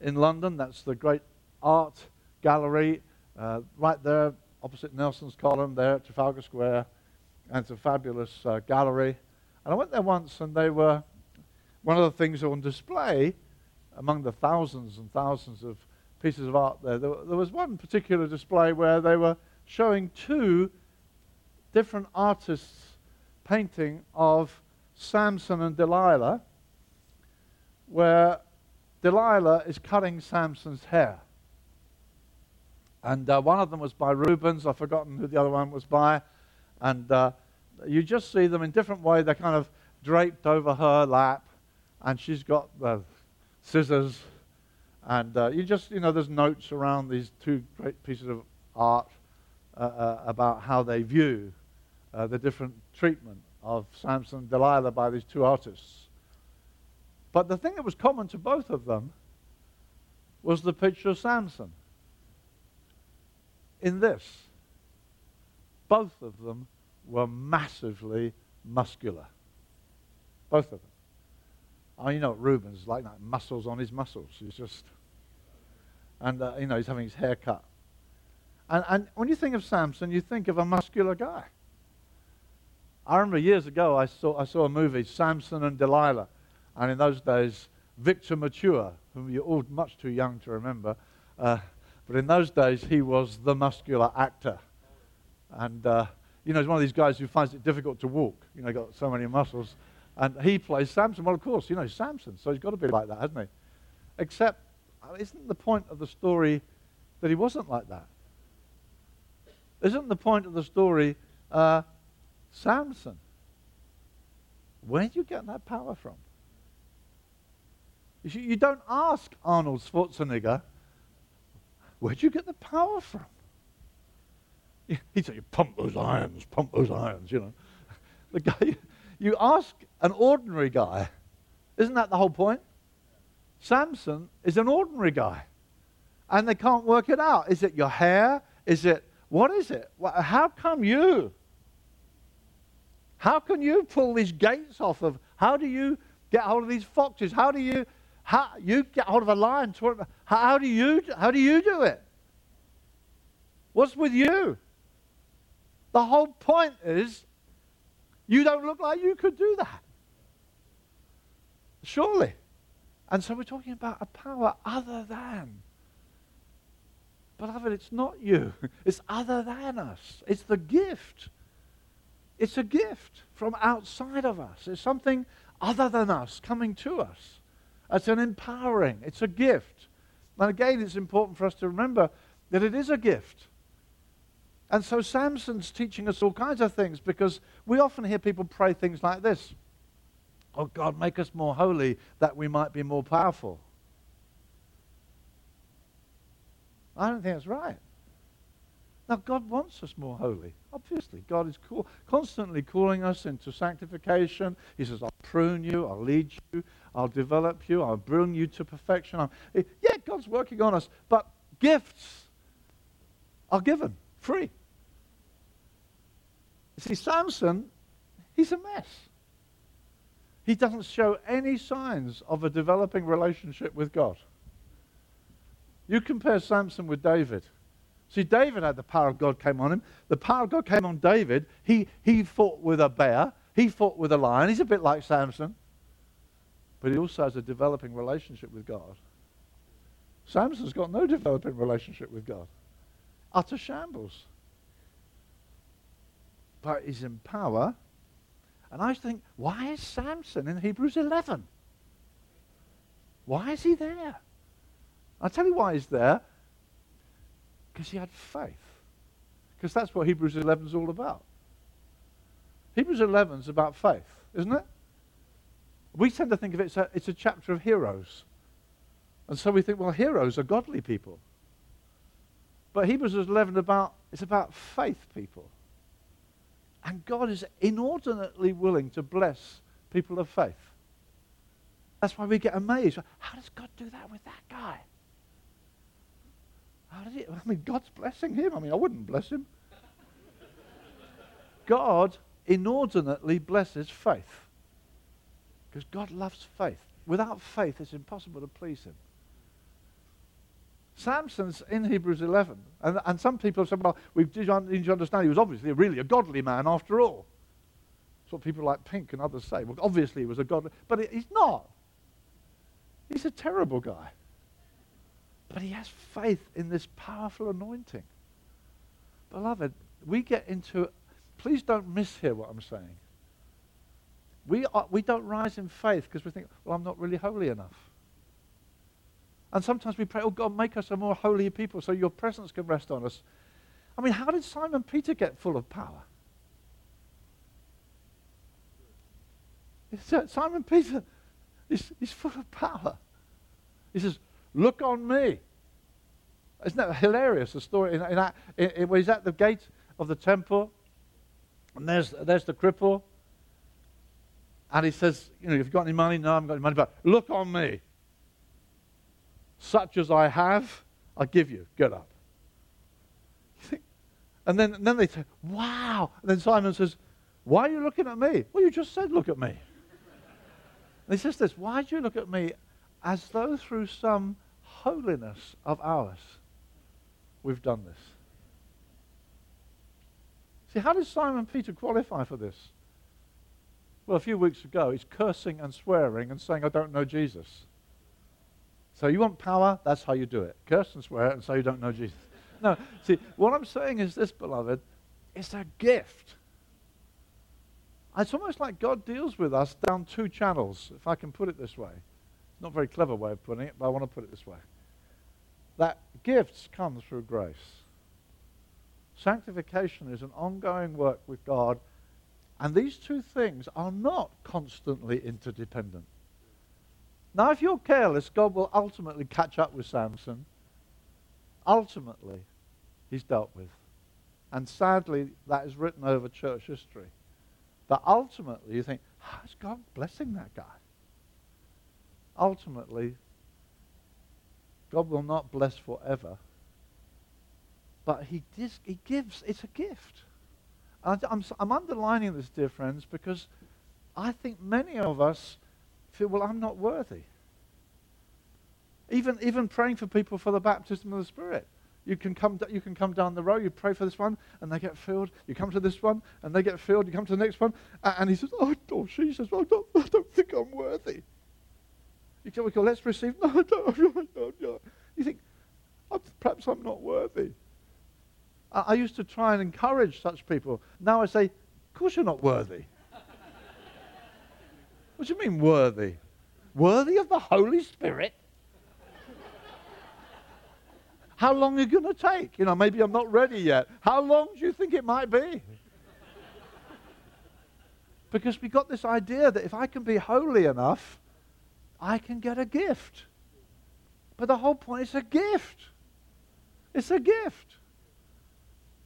in London. That's the great art gallery uh, right there opposite Nelson's Column there at Trafalgar Square. And it's a fabulous uh, gallery. And I went there once, and they were one of the things on display among the thousands and thousands of pieces of art there. There, there was one particular display where they were showing two different artists' painting of Samson and Delilah, where Delilah is cutting Samson's hair. And uh, one of them was by Rubens. I've forgotten who the other one was by. And uh, you just see them in different ways. They're kind of draped over her lap, and she's got the scissors. And uh, you just, you know, there's notes around these two great pieces of art uh, uh, about how they view uh, the different treatment of Samson and Delilah by these two artists. But the thing that was common to both of them was the picture of Samson. In this, both of them were massively muscular. Both of them. Oh, you know, Rubens like that muscles on his muscles. He's just, and uh, you know, he's having his hair cut. And, and when you think of Samson, you think of a muscular guy. I remember years ago I saw, I saw a movie, Samson and Delilah. And in those days, Victor Mature, whom you're all much too young to remember, uh, but in those days he was the muscular actor. And, uh, you know, he's one of these guys who finds it difficult to walk. You know, got so many muscles. And he plays Samson. Well, of course, you know, Samson, so he's got to be like that, hasn't he? Except, uh, isn't the point of the story that he wasn't like that? Isn't the point of the story uh, Samson? Where did you get that power from? You, you don't ask Arnold Schwarzenegger, where'd you get the power from? He'd say, pump those irons, pump those irons, you know. *laughs* The guy, you ask an ordinary guy, isn't that the whole point? Samson is an ordinary guy. And they can't work it out. Is it your hair? Is it, what is it? How come you? How can you pull these gates off of, how do you get hold of these foxes? How do you, how, you get hold of a lion? How, how do you, how do you do it? What's with you? The whole point is you don't look like you could do that. Surely. And so we're talking about a power other than. Beloved, it's not you. *laughs* It's other than us. It's the gift. It's a gift from outside of us. It's something other than us coming to us. It's an empowering. It's a gift. And again, it's important for us to remember that it is a gift. And so Samson's teaching us all kinds of things because we often hear people pray things like this Oh God, make us more holy that we might be more powerful. I don't think that's right. Now, God wants us more holy. Obviously, God is cool, constantly calling us into sanctification. He says, I'll prune you, I'll lead you, I'll develop you, I'll bring you to perfection. I'm, yeah, God's working on us, but gifts are given free. See, Samson, he's a mess. He doesn't show any signs of a developing relationship with God. You compare Samson with David. See, David had the power of God came on him. The power of God came on David. He, he fought with a bear. He fought with a lion. He's a bit like Samson. But he also has a developing relationship with God. Samson's got no developing relationship with God utter shambles. But he's in power. And I think, why is Samson in Hebrews 11? Why is he there? I'll tell you why he's there. Because he had faith. Because that's what Hebrews 11 is all about. Hebrews 11 is about faith, isn't it? We tend to think of it as a, it's a chapter of heroes. And so we think, well, heroes are godly people. But Hebrews 11 about it's about faith people. And God is inordinately willing to bless people of faith. That's why we get amazed. How does God do that with that guy? How did he? I mean, God's blessing him. I mean, I wouldn't bless him. God inordinately blesses faith. Because God loves faith. Without faith, it's impossible to please him. Samson's in Hebrews 11. And, and some people have said, well, we need to understand he was obviously really a godly man after all. That's what people like Pink and others say. Well, obviously he was a godly, but he's not. He's a terrible guy. But he has faith in this powerful anointing. Beloved, we get into, please don't mishear what I'm saying. We, are, we don't rise in faith because we think, well, I'm not really holy enough. And sometimes we pray, oh God, make us a more holy people so your presence can rest on us. I mean, how did Simon Peter get full of power? Simon Peter is he's full of power. He says, Look on me. Isn't that hilarious? The story in, in, in, in, he's at the gate of the temple, and there's, there's the cripple, and he says, You know, have you got any money? No, I haven't got any money, but look on me. Such as I have, I give you. Get up. *laughs* And then, and then they say, Wow. And then Simon says, Why are you looking at me? Well, you just said, Look at me. and he says this, Why do you look at me as though through some holiness of ours we've done this? See, how does Simon Peter qualify for this? Well, a few weeks ago, he's cursing and swearing and saying, I don't know Jesus. So you want power? That's how you do it. Curse and swear and say you don't know Jesus. No, see, what I'm saying is this, beloved, it's a gift. It's almost like God deals with us down two channels, if I can put it this way. It's not a very clever way of putting it, but I want to put it this way. That gifts come through grace. Sanctification is an ongoing work with God, and these two things are not constantly interdependent. Now, if you're careless, God will ultimately catch up with Samson. Ultimately, he's dealt with. And sadly, that is written over church history. But ultimately, you think, how is God blessing that guy? Ultimately, God will not bless forever. But he, dis- he gives, it's a gift. I'm, I'm underlining this, dear friends, because I think many of us feel, well, I'm not worthy. Even, even praying for people for the baptism of the Spirit. You can, come, you can come down the row, you pray for this one, and they get filled. You come to this one, and they get filled. You come to the next one, and he says, Oh, oh she says, well, I, don't, I don't think I'm worthy. You go, go let's receive. *laughs* No, no, no, no, no. You think, perhaps I'm not worthy. I, I used to try and encourage such people. Now I say, Of course you're not worthy. What do you mean, worthy? Worthy of the Holy Spirit? How long are you going to take? You know, maybe I'm not ready yet. How long do you think it might be? because we got this idea that if I can be holy enough, I can get a gift. But the whole point is a gift. It's a gift.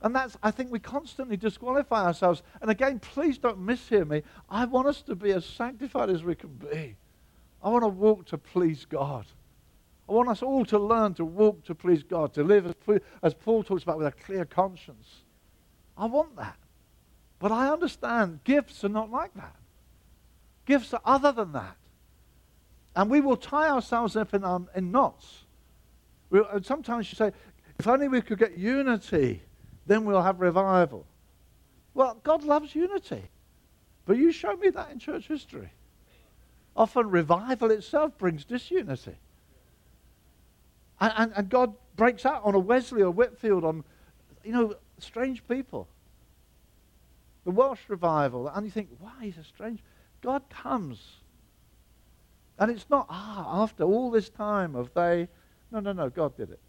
And that's, I think we constantly disqualify ourselves. And again, please don't mishear me. I want us to be as sanctified as we can be. I want to walk to please God. I want us all to learn to walk to please God, to live as, as Paul talks about with a clear conscience. I want that. But I understand gifts are not like that. Gifts are other than that. And we will tie ourselves up in, um, in knots. We, sometimes you say, if only we could get unity, then we'll have revival. Well, God loves unity. But you show me that in church history. Often revival itself brings disunity. And, and, and God breaks out on a Wesley or Whitefield, on, you know, strange people. The Welsh revival, and you think, why is a strange? God comes. And it's not, ah, after all this time of they. No, no, no, God did it.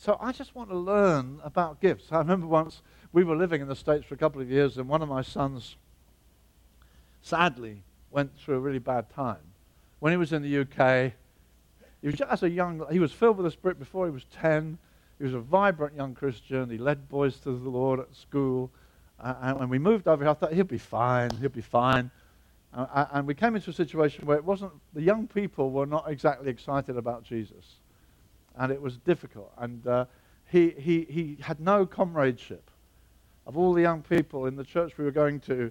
So I just want to learn about gifts. I remember once we were living in the States for a couple of years, and one of my sons sadly went through a really bad time. When he was in the UK, he was just a young, he was filled with the Spirit before he was 10. He was a vibrant young Christian. He led boys to the Lord at school. Uh, and when we moved over here, I thought, he'll be fine, he'll be fine. Uh, and we came into a situation where it wasn't, the young people were not exactly excited about Jesus. And it was difficult. And uh, he, he, he had no comradeship. Of all the young people in the church we were going to,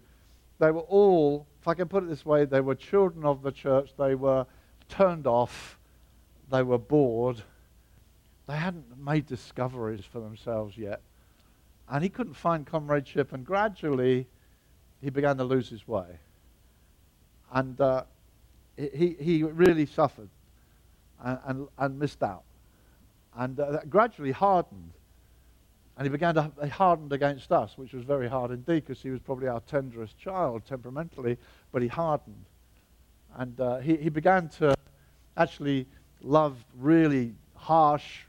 they were all, if I can put it this way, they were children of the church. They were turned off they were bored. They hadn't made discoveries for themselves yet. And he couldn't find comradeship, and gradually he began to lose his way. And uh, he, he really suffered and, and, and missed out. And uh, that gradually hardened. And he began to, he hardened against us, which was very hard indeed because he was probably our tenderest child temperamentally, but he hardened. And uh, he, he began to actually love really harsh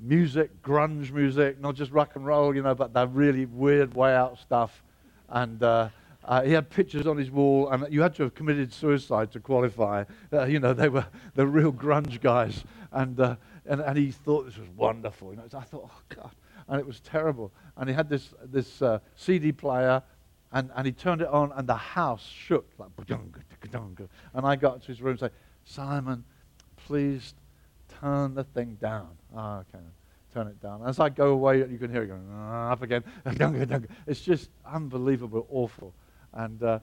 music, grunge music, not just rock and roll, you know, but that really weird, way out stuff. And uh, uh, he had pictures on his wall, and you had to have committed suicide to qualify. Uh, you know, they were the real grunge guys. And, uh, and, and he thought this was wonderful. You know, I thought, oh, God. And it was terrible. And he had this, this uh, CD player, and, and he turned it on, and the house shook. like And I got to his room and said, Simon, please turn the thing down. Oh, okay turn it down. As I go away, you can hear it going up again. It's just unbelievable, awful. And uh,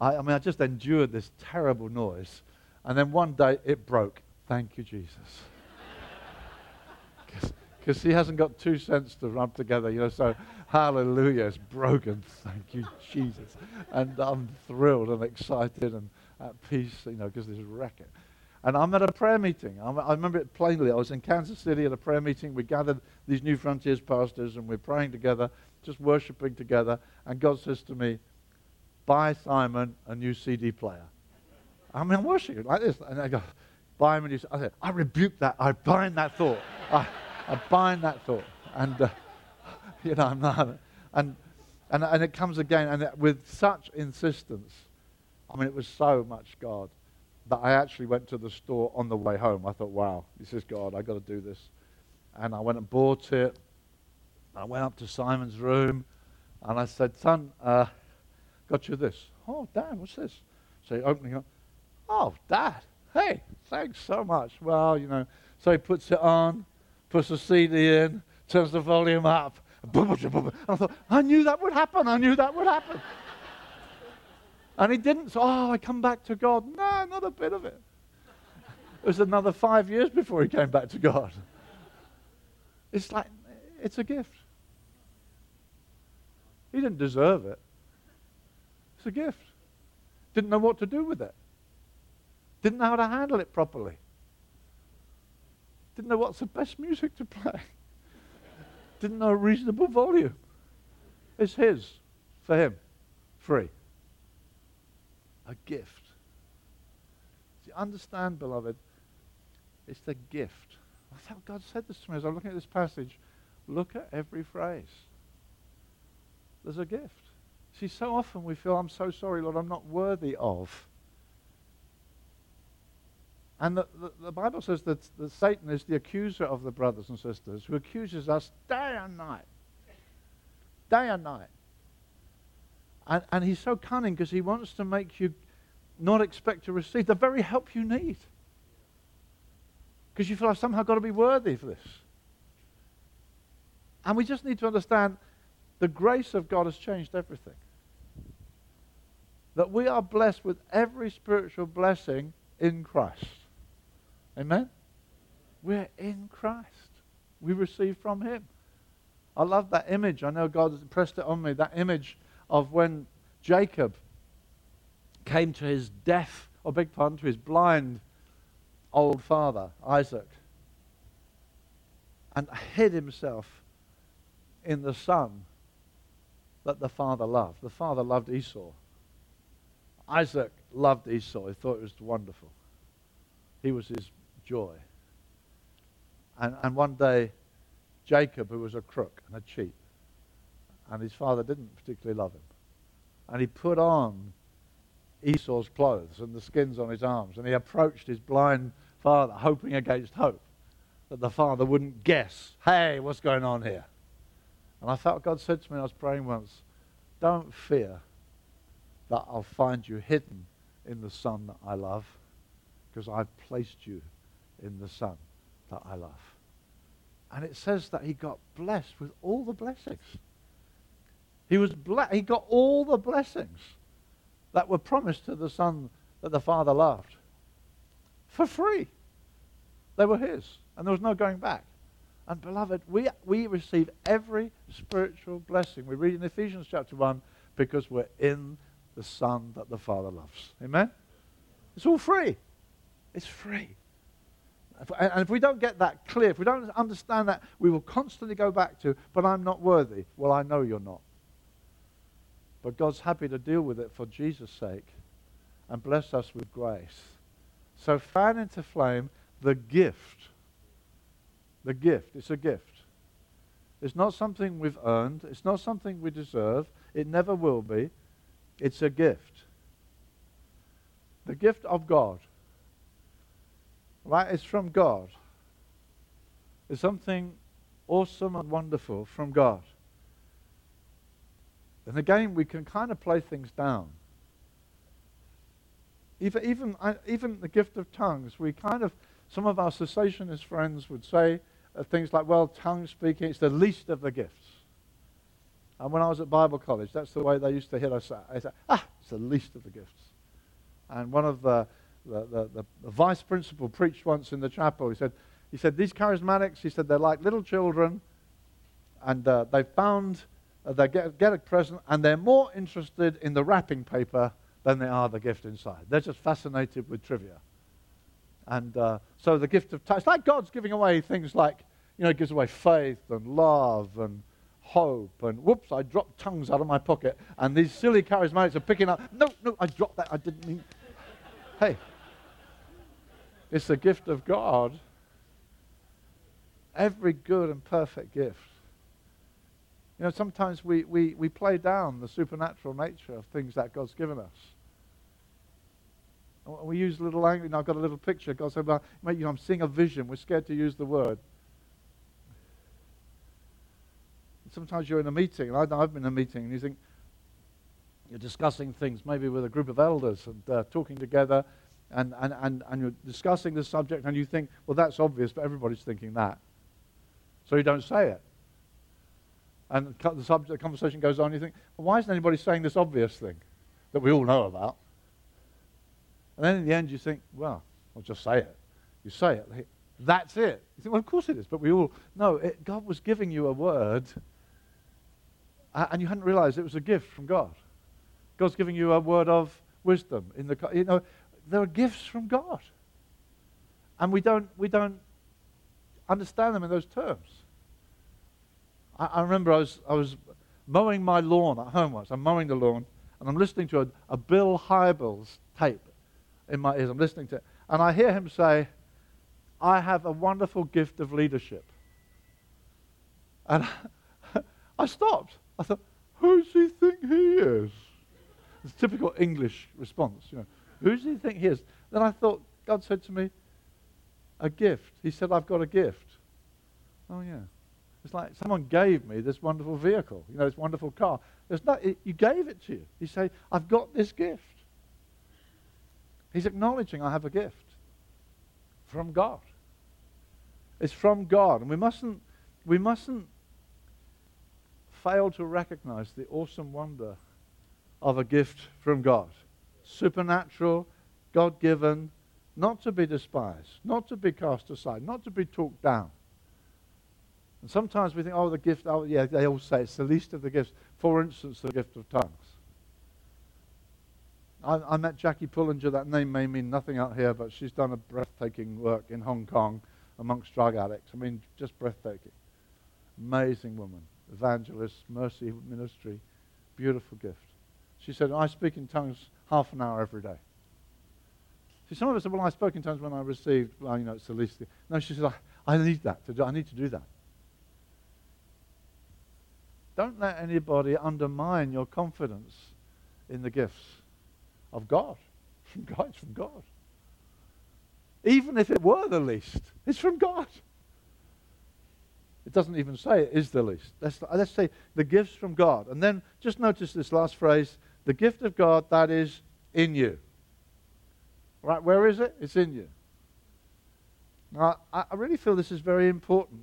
I, I mean, I just endured this terrible noise. And then one day it broke. Thank you, Jesus. Because he hasn't got two cents to rub together, you know. So, hallelujah, it's broken. *laughs* Thank you, Jesus. And I'm thrilled and excited and at peace, you know, because this racket. And I'm at a prayer meeting. I'm, i remember it plainly. I was in Kansas City at a prayer meeting. We gathered these New Frontiers pastors and we're praying together, just worshiping together. And God says to me, buy Simon a new CD player. I mean, I'm worshiping like this. And I go, buy him a new I said, I rebuke that. I bind that thought. I, I bind that thought. And, uh, *laughs* you know, I'm not. And, and, and it comes again. And it, with such insistence, I mean, it was so much God that I actually went to the store on the way home. I thought, wow, this is God. I've got to do this. And I went and bought it. I went up to Simon's room and I said, son, uh, got you this. Oh, Dad, what's this? So he opening it up, oh, Dad, hey, thanks so much. Well, you know, so he puts it on, puts the CD in, turns the volume up. And I thought, I knew that would happen. I knew that would happen. *laughs* and he didn't. So, oh, I come back to God. No, not a bit of it. It was another five years before he came back to God. It's like, it's a gift. He didn't deserve it. It's a gift. Didn't know what to do with it. Didn't know how to handle it properly. Didn't know what's the best music to play. Didn't know a reasonable volume. It's his, for him, free. A gift. See, understand, beloved, it's the gift. I thought God said this to me as I'm looking at this passage. Look at every phrase. There's a gift. See, so often we feel, I'm so sorry, Lord, I'm not worthy of. And the, the, the, Bible says that, that Satan is the accuser of the brothers and sisters who accuses us day and night. Day and night. And, and he's so cunning because he wants to make you not expect to receive the very help you need. Because you feel I've somehow got to be worthy for this. And we just need to understand the grace of God has changed everything that we are blessed with every spiritual blessing in Christ. Amen? We're in Christ. We receive from Him. I love that image. I know God has impressed it on me. That image of when Jacob came to his deaf, or oh, big pardon, to his blind old father, Isaac, and hid himself in the son that the father loved. The father loved Esau. Isaac loved Esau. He thought it was wonderful. He was his joy. And, and one day, Jacob, who was a crook and a cheat, and his father didn't particularly love him, and he put on Esau's clothes and the skins on his arms, and he approached his blind father, hoping against hope that the father wouldn't guess, hey, what's going on here? And I felt God said to me, I was praying once, don't fear that I'll find you hidden in the Son that I love because I've placed you in the Son that I love. And it says that he got blessed with all the blessings. He was ble- he got all the blessings that were promised to the Son that the Father loved for free. They were his, and there was no going back. And beloved, we, we receive every spiritual blessing. We read in Ephesians chapter 1 because we're in the Son that the Father loves. Amen? It's all free. It's free. And if we don't get that clear, if we don't understand that, we will constantly go back to, but I'm not worthy. Well, I know you're not. But God's happy to deal with it for Jesus' sake and bless us with grace. So fan into flame the gift. The gift. It's a gift. It's not something we've earned. It's not something we deserve. It never will be. It's a gift. The gift of God. Right? It's from God. It's something awesome and wonderful from God. And again, we can kind of play things down. Even, even, even the gift of tongues, we kind of, some of our cessationist friends would say uh, things like, well, tongue speaking, it's the least of the gifts. And when I was at Bible college, that's the way they used to hit us. They said, ah, it's the least of the gifts. And one of the, the, the, the, vice principal preached once in the chapel. He said, he said, these charismatics, he said, they're like little children, and uh, they found uh, they get, get a present, and they're more interested in the wrapping paper than they are the gift inside. They're just fascinated with trivia. And uh, so the gift of tongues, it's like God's giving away things like, you know, He gives away faith and love and hope. And whoops, I dropped tongues out of my pocket. And these silly charismatics are picking up, no, no, I dropped that. I didn't mean. *laughs* hey, it's the gift of God. Every good and perfect gift you know, sometimes we, we, we play down the supernatural nature of things that God's given us. We use a little language. And I've got a little picture. God said, well, you know, I'm seeing a vision. We're scared to use the word. Sometimes you're in a meeting, and I, have been in a meeting, and you think you're discussing things, maybe with a group of elders, and uh, talking together, and, and, and, and you're discussing the subject, and you think, well, that's obvious, but everybody's thinking that. So you don't say it. And the subject, the conversation goes on. You think, well, why isn't anybody saying this obvious thing that we all know about? And then in the end, you think, well, I'll just say it. You say it. That's it. You think, well, of course it is. But we all know it, God was giving you a word, and you hadn't realized it was a gift from God. God's giving you a word of wisdom. In the, you know, there are gifts from God, and we don't we don't understand them in those terms. I, I remember I was, I was mowing my lawn at home once. I'm mowing the lawn, and I'm listening to a, a Bill Hybels tape in my ears. I'm listening to it. And I hear him say, I have a wonderful gift of leadership. And *laughs* I stopped. I thought, who does he think he is? It's a typical English response, you know. Who does he think he is? Then I thought, God said to me, a gift. He said, I've got a gift. Oh, yeah. It's like someone gave me this wonderful vehicle, you know, this wonderful car. There's not, it, you gave it to you. You say, I've got this gift. He's acknowledging I have a gift from God. It's from God. And we mustn't, we mustn't fail to recognize the awesome wonder of a gift from God. Supernatural, God given, not to be despised, not to be cast aside, not to be talked down. And sometimes we think, oh, the gift, oh, yeah, they all say it's the least of the gifts. For instance, the gift of tongues. I, I met Jackie Pullinger. That name may mean nothing out here, but she's done a breathtaking work in Hong Kong amongst drug addicts. I mean, just breathtaking. Amazing woman. Evangelist, mercy ministry, beautiful gift. She said, I speak in tongues half an hour every day. See, some of us said, well, I spoke in tongues when I received, well, you know, it's least. No, she said, I, I need that. To do, I need to do that. Don't let anybody undermine your confidence in the gifts of God. *laughs* From God, it's from God. Even if it were the least, it's from God. It doesn't even say it is the least. Let's, let's say the gifts from God. And then just notice this last phrase the gift of God that is in you. Right, where is it? It's in you. Now, I, I really feel this is very important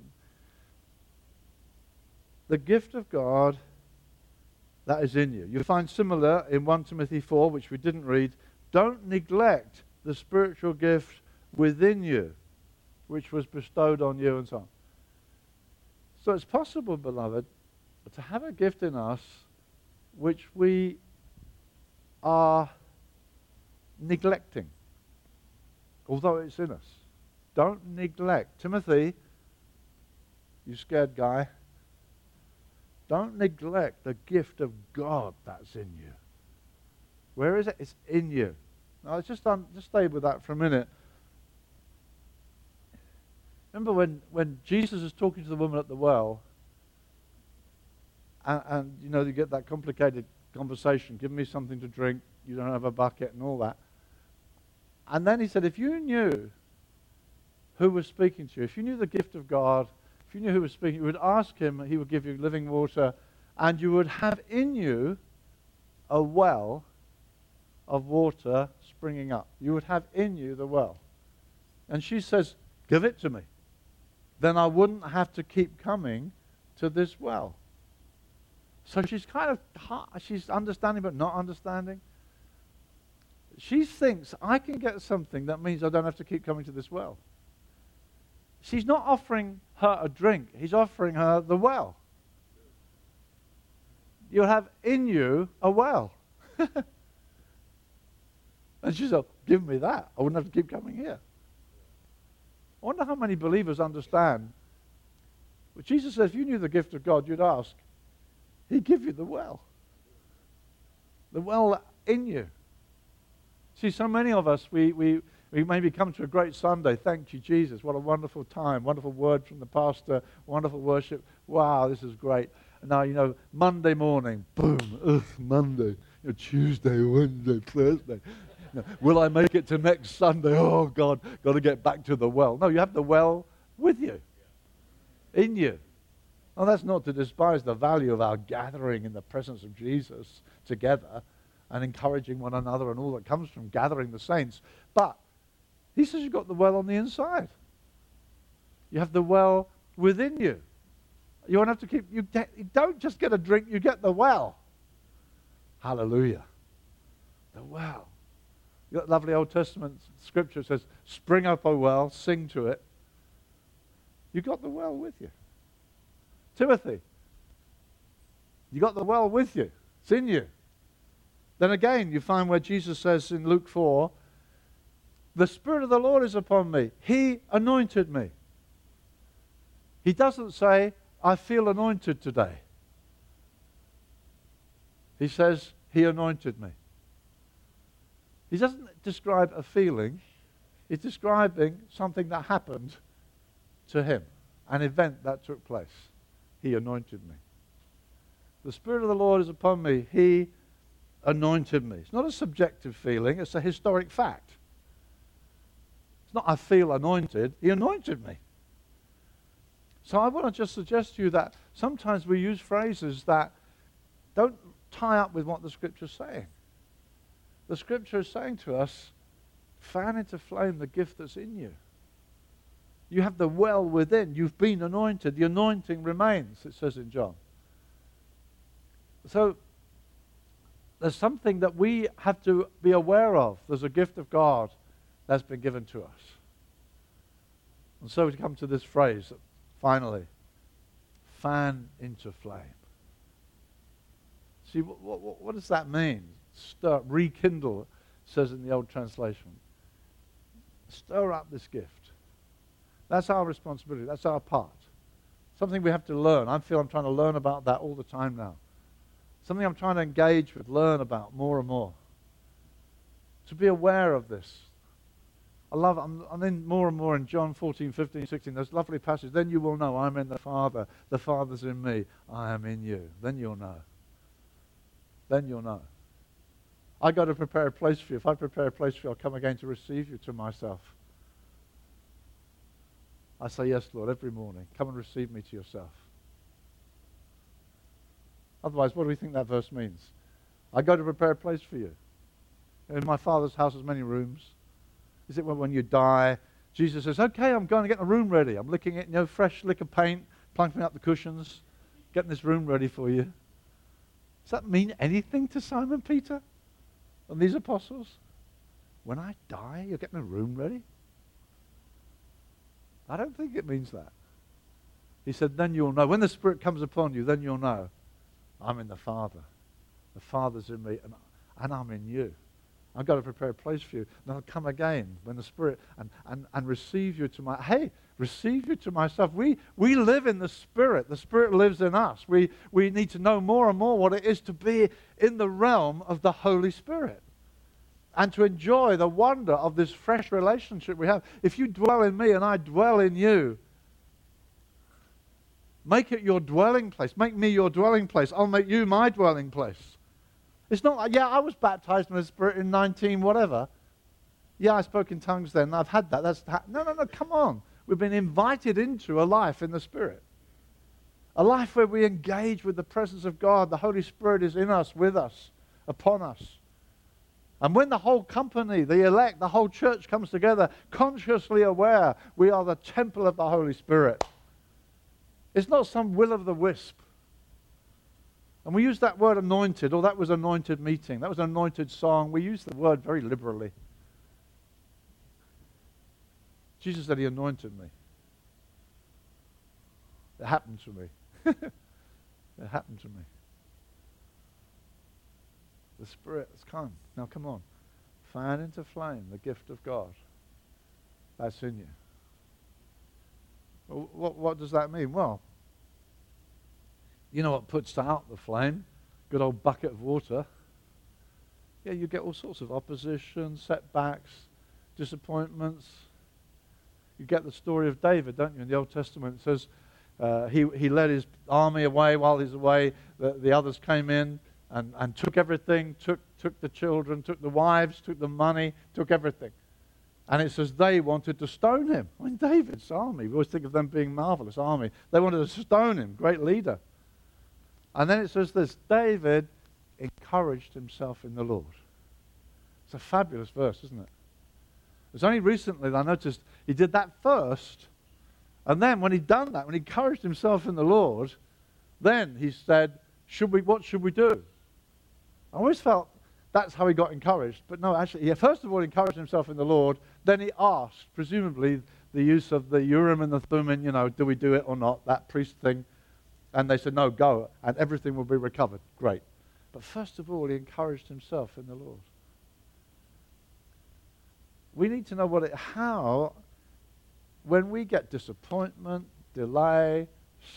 the gift of God that is in you. You find similar in 1 Timothy 4, which we didn't read. Don't neglect the spiritual gift within you, which was bestowed on you, and so on. So it's possible, beloved, to have a gift in us which we are neglecting, although it's in us. Don't neglect. Timothy, you scared guy, don't neglect the gift of God that's in you. Where is it? It's in you. Now, just, um, just stay with that for a minute. Remember when, when Jesus is talking to the woman at the well, and, and you know, you get that complicated conversation give me something to drink, you don't have a bucket, and all that. And then he said, if you knew who was speaking to you, if you knew the gift of God, if you knew who was speaking, you would ask him, he would give you living water, and you would have in you a well of water springing up. You would have in you the well. And she says, Give it to me. Then I wouldn't have to keep coming to this well. So she's kind of, she's understanding but not understanding. She thinks, I can get something that means I don't have to keep coming to this well. She's not offering her a drink, he's offering her the well. You'll have in you a well. *laughs* and she said, Give me that. I wouldn't have to keep coming here. I wonder how many believers understand. But Jesus says, if you knew the gift of God, you'd ask, He'd give you the well. The well in you. See, so many of us, we, we, we maybe come to a great Sunday. Thank you, Jesus. What a wonderful time. Wonderful word from the pastor. Wonderful worship. Wow, this is great. Now, you know, Monday morning, boom, ugh, Monday. You know, Tuesday, Wednesday, Thursday. You know, will I make it to next Sunday? Oh, God, got to get back to the well. No, you have the well with you, in you. Now, that's not to despise the value of our gathering in the presence of Jesus together and encouraging one another and all that comes from gathering the saints. But he says you've got the well on the inside. You have the well within you. You won't have to keep, you, get, you don't just get a drink, you get the well. Hallelujah. The well. You That lovely Old Testament scripture says, Spring up, O well, sing to it. You've got the well with you. Timothy, you got the well with you. It's in you. Then again, you find where Jesus says in Luke 4, The Spirit of the Lord is upon me. He anointed me. He doesn't say, I feel anointed today. He says, He anointed me. He doesn't describe a feeling, he's describing something that happened to him, an event that took place. He anointed me. The Spirit of the Lord is upon me. He anointed me. It's not a subjective feeling, it's a historic fact. It's not, I feel anointed. He anointed me. So I want to just suggest to you that sometimes we use phrases that don't tie up with what the Scripture is saying. The Scripture is saying to us, fan into flame the gift that's in you. You have the well within. You've been anointed. The anointing remains, it says in John. So there's something that we have to be aware of. There's a gift of God that's been given to us. And so we come to this phrase, finally, fan into flame. See, what, what, does that mean? Stir, rekindle, says in the old translation. Stir up this gift. That's our responsibility. That's our part. Something we have to learn. I feel I'm trying to learn about that all the time now. Something I'm trying to engage with, learn about more and more. To be aware of this. I love, I'm, I'm in more and more in John 14, 15, 16, those lovely passages. Then you will know I'm in the Father, the Father's in me, I am in you. Then you'll know. Then you'll know. I've got to prepare a place for you. If I prepare a place for you, I'll come again to receive you to myself. I say, Yes, Lord, every morning. Come and receive me to yourself. Otherwise, what do we think that verse means? I go to prepare a place for you. In my Father's house there's many rooms. Is it when you die, Jesus says, Okay, I'm going to get the room ready. I'm licking it, you know, fresh lick of paint, plunking up the cushions, getting this room ready for you. Does that mean anything to Simon Peter and these apostles? When I die, you're getting a room ready? I don't think it means that. He said, then you'll know. When the Spirit comes upon you, then you'll know. I'm in the Father. The Father's in me, and, and I'm in you. I've got to prepare a place for you. And I'll come again when the Spirit and, and, and receive you to my hey, receive you to myself. We we live in the Spirit. The Spirit lives in us. We we need to know more and more what it is to be in the realm of the Holy Spirit. And to enjoy the wonder of this fresh relationship we have. If you dwell in me and I dwell in you, make it your dwelling place. Make me your dwelling place. I'll make you my dwelling place. It's not like, yeah, I was baptized in the Spirit in 19 whatever. Yeah, I spoke in tongues then. I've had that. That's no, no, no. Come on. We've been invited into a life in the Spirit, a life where we engage with the presence of God. The Holy Spirit is in us, with us, upon us. And when the whole company, the elect, the whole church comes together, consciously aware we are the temple of the Holy Spirit, it's not some will of the wisp. And we use that word anointed, or that was anointed meeting, that was an anointed song. We use the word very liberally. Jesus said he anointed me. It happened to me. *laughs* it happened to me. The Spirit has come. Now come on. Fan into flame the gift of God. That's in you. What, what does that mean? Well, you know what puts out the flame? Good old bucket of water. Yeah, you get all sorts of opposition, setbacks, disappointments. You get the story of David, don't you? In the Old Testament, it says uh, he, he led his army away while he's away. The, the others came in and, and took everything, took, took the children, took the wives, took the money, took everything. And it says they wanted to stone him. I mean, David's army, we always think of them being marvelous army. They wanted to stone him, great leader. And then it says this David encouraged himself in the Lord. It's a fabulous verse, isn't it? It's only recently that I noticed he did that first. And then when he'd done that, when he encouraged himself in the Lord, then he said, should we, what should we do? I always felt that's how he got encouraged. But no, actually, he first of all encouraged himself in the Lord. Then he asked, presumably, the use of the Urim and the Thummim, you know, do we do it or not, that priest thing. And they said, no, go, and everything will be recovered. Great. But first of all, he encouraged himself in the Lord. We need to know what it, how, when we get disappointment, delay,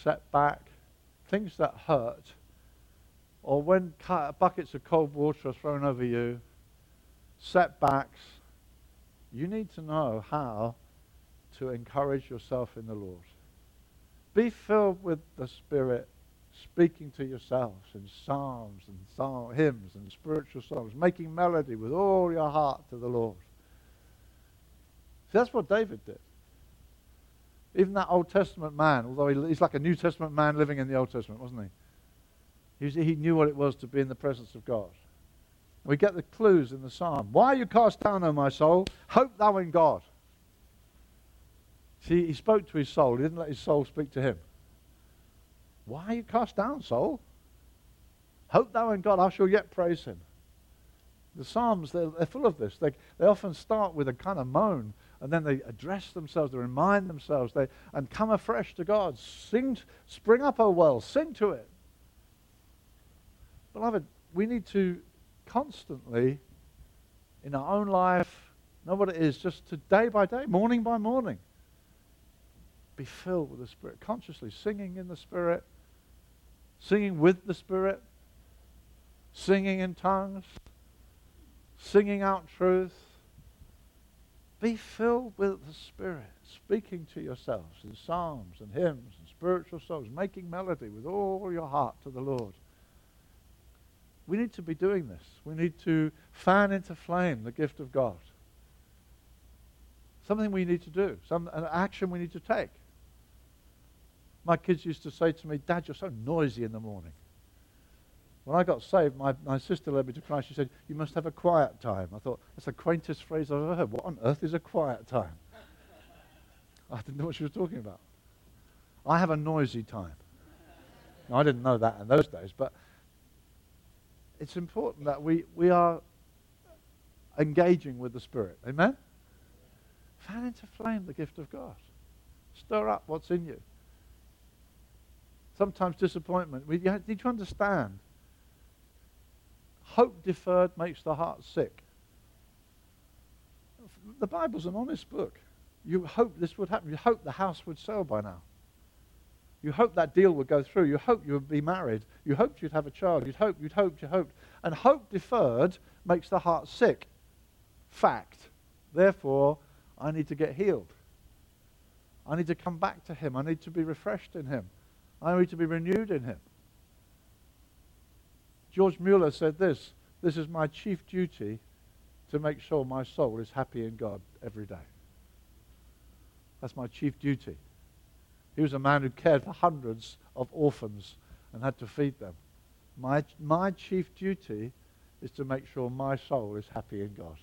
setback, things that hurt, or when buckets of cold water are thrown over you, setbacks, you need to know how to encourage yourself in the Lord. Be filled with the Spirit, speaking to yourselves in psalms and psalm, hymns and spiritual songs, making melody with all your heart to the Lord. See, that's what David did. Even that Old Testament man, although he, he's like a New Testament man living in the Old Testament, wasn't he? He, knew what it was to be in the presence of God. We get the clues in the psalm. Why are you cast down, O my soul? Hope thou in God. See, he spoke to his soul. He didn't let his soul speak to him. Why are you cast down, soul? Hope thou in God, I shall yet praise him. The Psalms, they're, they're full of this. They, they often start with a kind of moan, and then they address themselves, they remind themselves, they, and come afresh to God. Sing, spring up, O well, sing to it. Beloved, we need to constantly, in our own life, know what it is, just to day by day, morning by morning, be filled with the Spirit, consciously singing in the Spirit, singing with the Spirit, singing in tongues, singing out truth. Be filled with the Spirit, speaking to yourselves in psalms and hymns and spiritual songs, making melody with all your heart to the Lord. We need to be doing this. We need to fan into flame the gift of God. Something we need to do, some an action we need to take. My kids used to say to me, Dad, you're so noisy in the morning. When I got saved, my, my sister led me to Christ. She said, You must have a quiet time. I thought, That's the quaintest phrase I've ever heard. What on earth is a quiet time? *laughs* I didn't know what she was talking about. I have a noisy time. Now, I didn't know that in those days, but it's important that we, we are engaging with the Spirit. Amen? Fan into flame the gift of God. Stir up what's in you sometimes disappointment. We need to understand. Hope deferred makes the heart sick. the Bible's an honest book. You hope this would happen. You hope the house would sell by now. You hope that deal would go through. You hope you would be married. You hoped you'd have a child. You'd hoped, you'd hoped, you hoped. And hope deferred makes the heart sick. Fact. Therefore, I need to get healed. I need to come back to Him. I need to be refreshed in Him. I need to be renewed in Him. George Mueller said this This is my chief duty to make sure my soul is happy in God every day. That's my chief duty. He was a man who cared for hundreds of orphans and had to feed them. My, my chief duty is to make sure my soul is happy in God.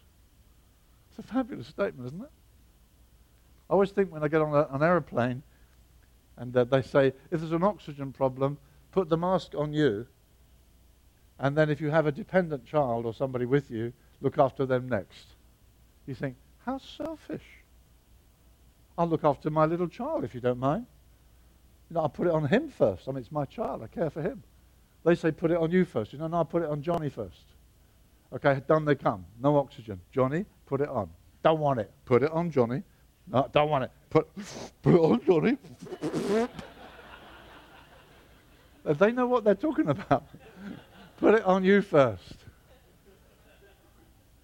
It's a fabulous statement, isn't it? I always think when I get on a, an aeroplane and uh, they say, if there's an oxygen problem, put the mask on you. And then if you have a dependent child or somebody with you, look after them next. You think, how selfish. I'll look after my little child if you don't mind. You know, I'll put it on him first. I mean, it's my child. I care for him. They say, put it on you first. You know, no, I'll put it on Johnny first. Okay, done they come. No oxygen. Johnny, put it on. Don't want it. Put it on Johnny. No, don't want it. Put, *laughs* put it on Johnny. *laughs* they know what they're talking about. *laughs* put it on you first.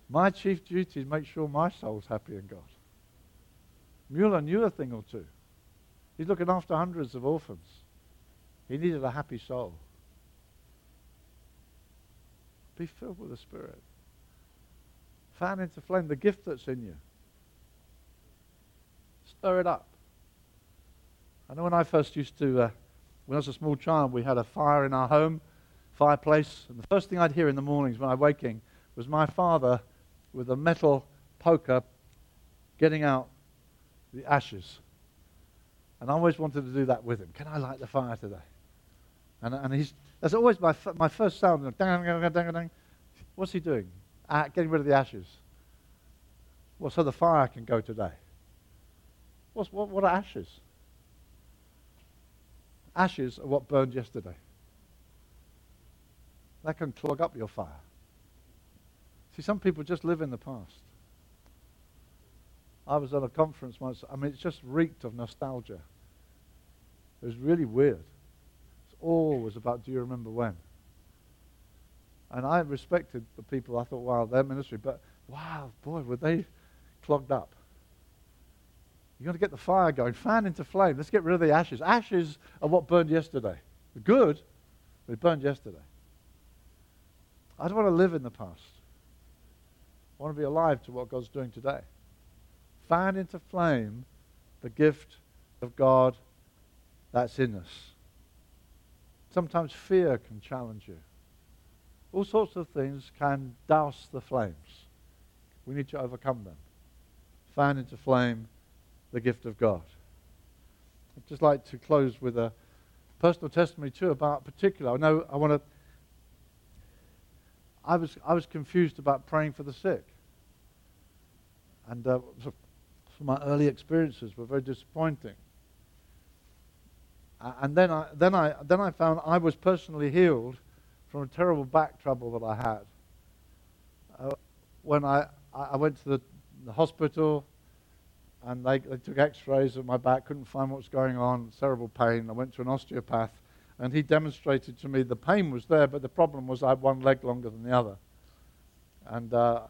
My chief duty is make sure my soul's happy in God. Mueller knew a thing or two. He's looking after hundreds of orphans. He needed a happy soul. Be filled with the Spirit. Fan into flame the gift that's in you. Stir it up. I know when I first used to, uh, when I was a small child, we had a fire in our home, fireplace, and the first thing I'd hear in the mornings when I was waking was my father with a metal poker getting out the ashes. And I always wanted to do that with him. Can I light the fire today? And, and he's, that's always my, my first sound. Dang, dang, dang, dang, What's he doing? Uh, getting rid of the ashes. Well, so the fire can go today. What's, what, what are ashes? Ashes are what burned yesterday. That can clog up your fire. See, some people just live in the past. I was at a conference once. I mean, it just reeked of nostalgia. It was really weird. It's always about, do you remember when? And I respected the people. I thought, wow, their ministry. But, wow, boy, were they clogged up. You've got to get the fire going. Fan into flame. Let's get rid of the ashes. Ashes are what burned yesterday. Good, but it burned yesterday. I don't want to live in the past. I want to be alive to what God's doing today. Fan into flame the gift of God that's in us. Sometimes fear can challenge you. All sorts of things can douse the flames. We need to overcome them. Fan into flame the gift of God. I'd just like to close with a personal testimony too about particular. I know I want to. I was I was confused about praying for the sick, and uh, my early experiences were very disappointing. And then I, then, I, then I found I was personally healed from a terrible back trouble that I had. Uh, when I, I went to the, the hospital and they, they took x-rays of my back, couldn't find what was going on, terrible pain. I went to an osteopath and he demonstrated to me the pain was there, but the problem was I had one leg longer than the other. And uh,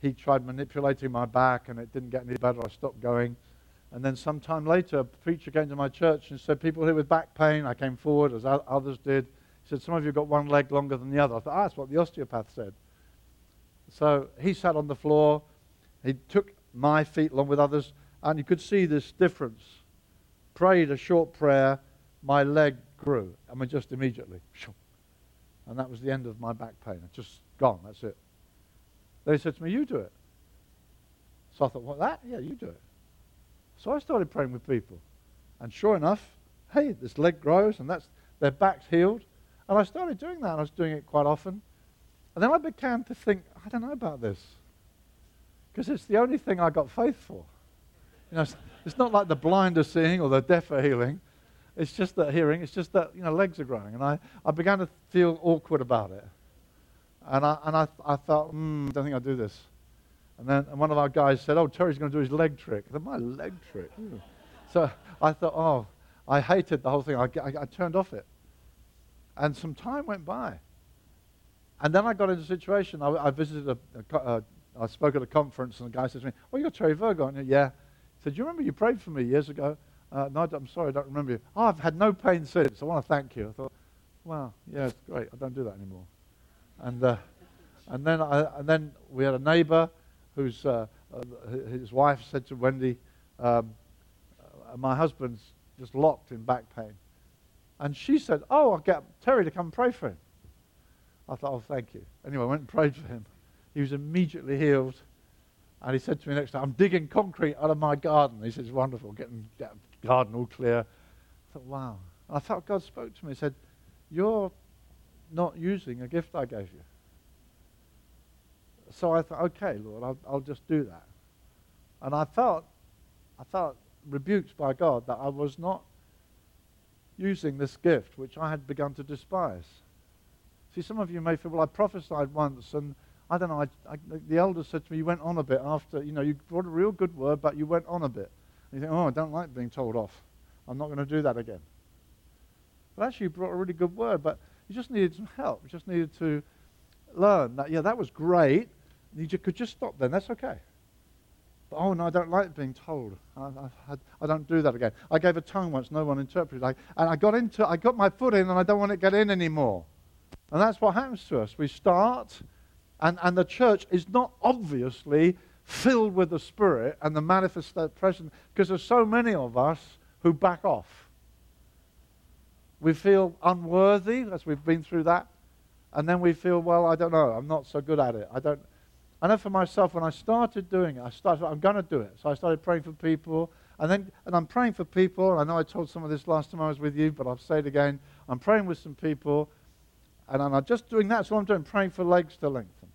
he tried manipulating my back and it didn't get any better. I stopped going. And then some time later, a preacher came to my church and said, People here with back pain. I came forward, as others did. He said, Some of you have got one leg longer than the other. I thought, Ah, that's what the osteopath said. So he sat on the floor. He took my feet along with others, and you could see this difference. Prayed a short prayer. My leg grew. I mean, just immediately. And that was the end of my back pain. Just gone. That's it. They said to me, You do it. So I thought, What, that? Yeah, you do it. So I started praying with people. And sure enough, hey, this leg grows and that's their back's healed. And I started doing that. And I was doing it quite often. And then I began to think, I don't know about this. Because it's the only thing I got faith for. You know, it's, it's not like the blind are seeing or the deaf are healing. It's just that hearing. It's just that, you know, legs are growing. And I, I began to feel awkward about it. And I, and I, I thought, hmm, I don't think I'll do this. And then and one of our guys said, oh, Terry's going to do his leg trick. I said, my leg trick? so I thought, oh, I hated the whole thing. I, I, I turned off it. And some time went by. And then I got into a situation. I, I visited a, a, a, I spoke at a conference, and the guy said to me, "Oh, you're Terry Virgo." And yeah. He said, "Do you remember you prayed for me years ago?" Uh, no, I'm sorry, I don't remember you. Oh, I've had no pain since. I want to thank you. I thought, wow, yeah, it's great. I don't do that anymore. And uh, and then I, and then we had a neighbour whose uh, uh his wife said to Wendy, um, uh, "My husband's just locked in back pain," and she said, "Oh, I'll get Terry to come pray for him." I thought, "Oh, thank you." Anyway, I went and prayed for him. He was immediately healed. And he said to me next time, I'm digging concrete out of my garden. He it's wonderful, getting that garden all clear. I thought, wow. And I felt God spoke to me. He said, you're not using a gift I gave you. So I thought, okay, Lord, I'll, I'll just do that. And I felt, I felt rebuked by God that I was not using this gift, which I had begun to despise. See, some of you may feel, well, I prophesied once and I don't know, I, I, the elders said to me, you went on a bit after, you know, you brought a real good word, but you went on a bit. And you think, oh, I don't like being told off. I'm not going to do that again. But actually, you brought a really good word, but you just needed some help. You just needed to learn that, yeah, that was great. You could just stop then. That's okay. But, oh, no, I don't like being told. I, I, I, don't do that again. I gave a tongue once, no one interpreted. I, and I got into, I got my foot in, and I don't want to get in anymore. And that's what happens to us. We start and, and the church is not obviously filled with the Spirit and the manifest uh, presence because there's so many of us who back off. We feel unworthy as we've been through that. And then we feel, well, I don't know, I'm not so good at it. I don't. I know for myself, when I started doing it, I started, I'm going to do it. So I started praying for people. And then, and I'm praying for people. I know I told some of this last time I was with you, but I'll say it again. I'm praying with some people. And I'm just doing that. So I'm doing, praying for legs to lengthen.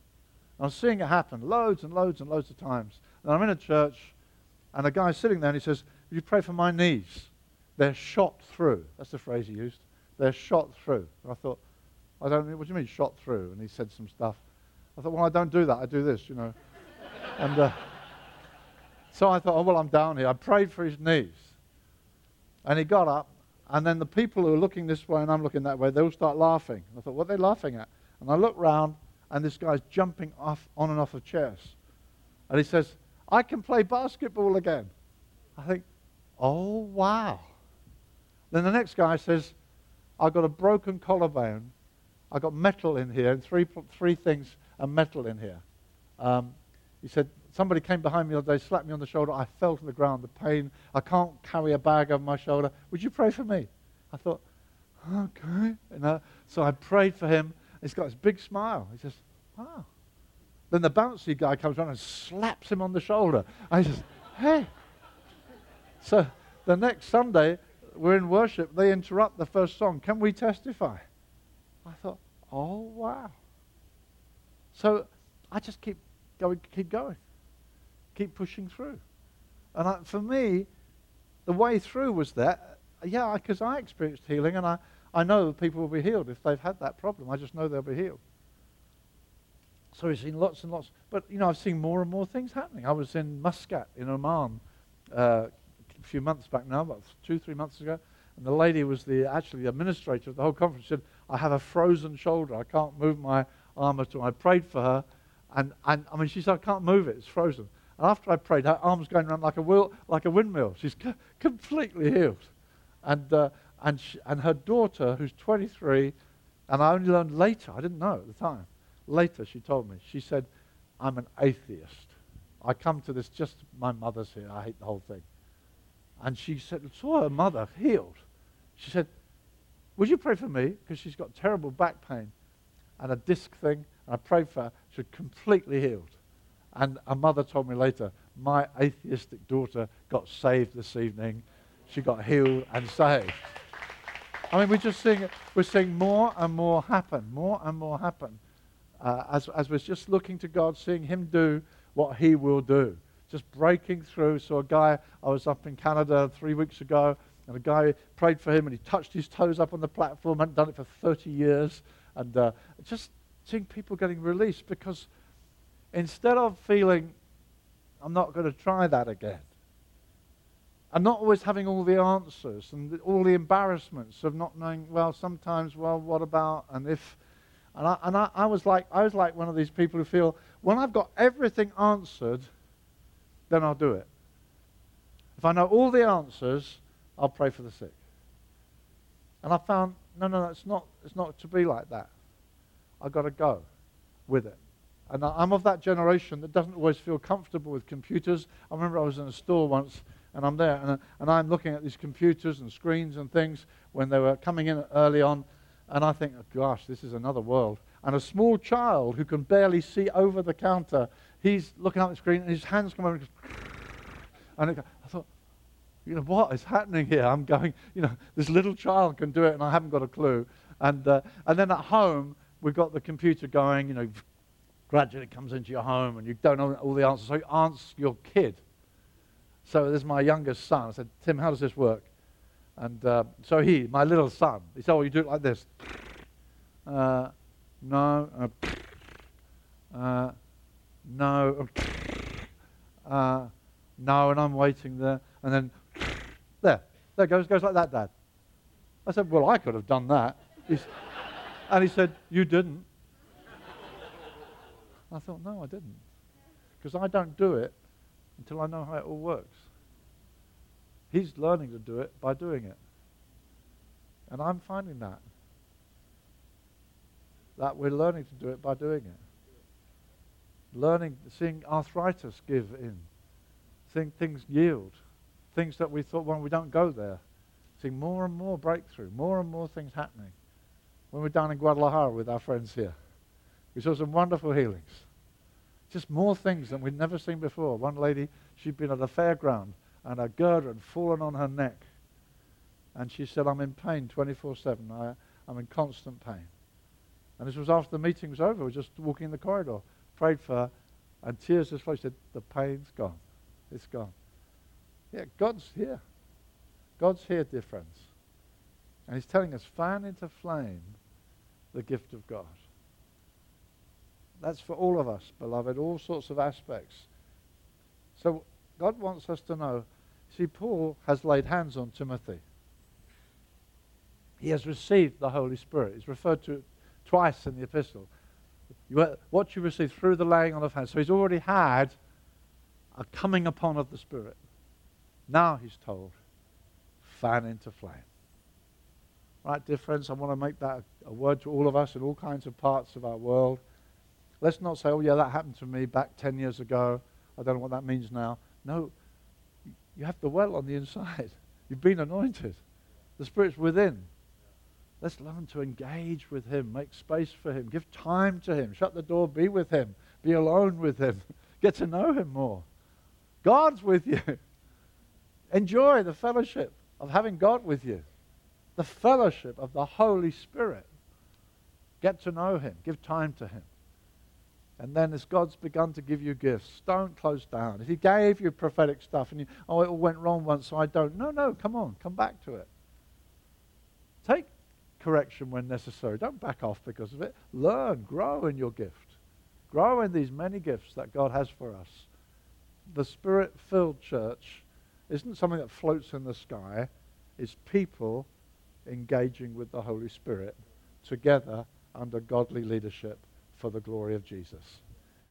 I'm seeing it happen loads and loads and loads of times. And I'm in a church, and a guy's sitting there, and he says, you pray for my knees? They're shot through. That's the phrase he used. They're shot through. And I thought, I don't, what do you mean shot through? And he said some stuff. I thought, well, I don't do that. I do this, you know. *laughs* and uh, so I thought, oh, well, I'm down here. I prayed for his knees. And he got up, and then the people who are looking this way and I'm looking that way, they all start laughing. I thought, what are they laughing at? And I look round, and this guy's jumping off on and off of chairs. And he says, I can play basketball again. I think, oh, wow. Then the next guy says, I've got a broken collarbone. I've got metal in here, and three, three things are metal in here. Um, he said, somebody came behind me the other day, slapped me on the shoulder. I fell to the ground, the pain. I can't carry a bag over my shoulder. Would you pray for me? I thought, okay. Uh, so I prayed for him. He's got this big smile. He says, wow. Then the bouncy guy comes around and slaps him on the shoulder. I says, hey. So the next Sunday, we're in worship. They interrupt the first song. Can we testify? I thought, oh, wow. So I just keep going, keep going, keep pushing through. And I, for me, the way through was that, yeah, because I experienced healing and I, I know people will be healed if they've had that problem. I just know they'll be healed. So we've seen lots and lots. But, you know, I've seen more and more things happening. I was in Muscat in Oman uh, few months back now, about two, three months ago. And the lady was the actually the administrator of the whole conference. She said, I have a frozen shoulder. I can't move my arm at all. I prayed for her. And, and I mean, she said, I can't move it. It's frozen. And after I prayed, her arm's going around like a, wheel, like a windmill. She's completely healed. And uh, and, she, and her daughter, who's 23, and I only learned later, I didn't know at the time. Later, she told me, she said, I'm an atheist. I come to this just, my mother's here. I hate the whole thing. And she said, saw her mother healed. She said, Would you pray for me? Because she's got terrible back pain and a disc thing. And I prayed for her. She's completely healed. And her mother told me later, My atheistic daughter got saved this evening. She got healed and saved. I mean, we're just seeing, we're seeing more and more happen, more and more happen. Uh, as, as we're just looking to God, seeing Him do what He will do. Just breaking through. So, a guy, I was up in Canada three weeks ago, and a guy prayed for him, and he touched his toes up on the platform, hadn't done it for 30 years. And uh, just seeing people getting released because instead of feeling I'm not going to try that again. And not always having all the answers and all the embarrassments of not knowing, well, sometimes, well, what about, and if. And, I, and I, I, was like, I was like one of these people who feel, when I've got everything answered, then I'll do it. If I know all the answers, I'll pray for the sick. And I found, no, no, no, it's not, it's not to be like that. I've got to go with it. And I'm of that generation that doesn't always feel comfortable with computers. I remember I was in a store once and I'm there and, and I'm looking at these computers and screens and things when they were coming in early on. And I think, oh, gosh, this is another world. And a small child who can barely see over the counter, he's looking at the screen and his hands come over and, and I thought, you know, what is happening here? I'm going, you know, this little child can do it and I haven't got a clue. And, uh, and then at home, we've got the computer going, you know, gradually comes into your home and you don't know all the answers. So you ask your kid. So this is my youngest son. I said, Tim, how does this work? And uh, so he, my little son, he said, oh, you do it like this. Uh, no. Uh, uh no. *laughs* Uh, no, and I'm waiting there. And then, *laughs* there, there goes, goes like that, Dad. I said, well, I could have done that. *laughs* and he said, you didn't. I thought, no, I didn't. Because I don't do it until I know how it all works. He's learning to do it by doing it. And I'm finding that. That we're learning to do it by doing it. Learning, seeing arthritis give in. Seeing things yield. Things that we thought, well, we don't go there. Seeing more and more breakthrough, more and more things happening. When we're down in Guadalajara with our friends here, we saw some wonderful healings. Just more things than we'd never seen before. One lady, she'd been at a fairground and a girder had fallen on her neck. And she said, I'm in pain 24 7. I'm in constant pain. And this was after the meeting was over. We were just walking in the corridor, prayed for her, and tears just flowed. She said, The pain's gone. It's gone. Yeah, God's here. God's here, dear friends. And He's telling us, fan into flame the gift of God. That's for all of us, beloved, all sorts of aspects. So God wants us to know. See, Paul has laid hands on Timothy. He has received the Holy Spirit. He's referred to it twice in the epistle. What you receive through the laying on of hands. So he's already had a coming upon of the Spirit. Now he's told, fan into flame. Right, dear friends, I want to make that a word to all of us in all kinds of parts of our world. Let's not say, oh, yeah, that happened to me back 10 years ago. I don't know what that means now. No, you have the well on the inside. *laughs* You've been anointed. The Spirit's within. Let's learn to engage with Him, make space for Him, give time to Him, shut the door, be with Him, be alone with Him, *laughs* get to know Him more. God's with you. *laughs* Enjoy the fellowship of having God with you, the fellowship of the Holy Spirit. Get to know Him, give time to Him. And then as God's begun to give you gifts, don't close down. If He gave you prophetic stuff and you, oh, it all went wrong once, so I don't. No, no, come on, come back to it. Take correction when necessary. Don't back off because of it. Learn, grow in your gift. Grow in these many gifts that God has for us. The Spirit filled church isn't something that floats in the sky, it's people engaging with the Holy Spirit together under godly leadership for the glory of Jesus.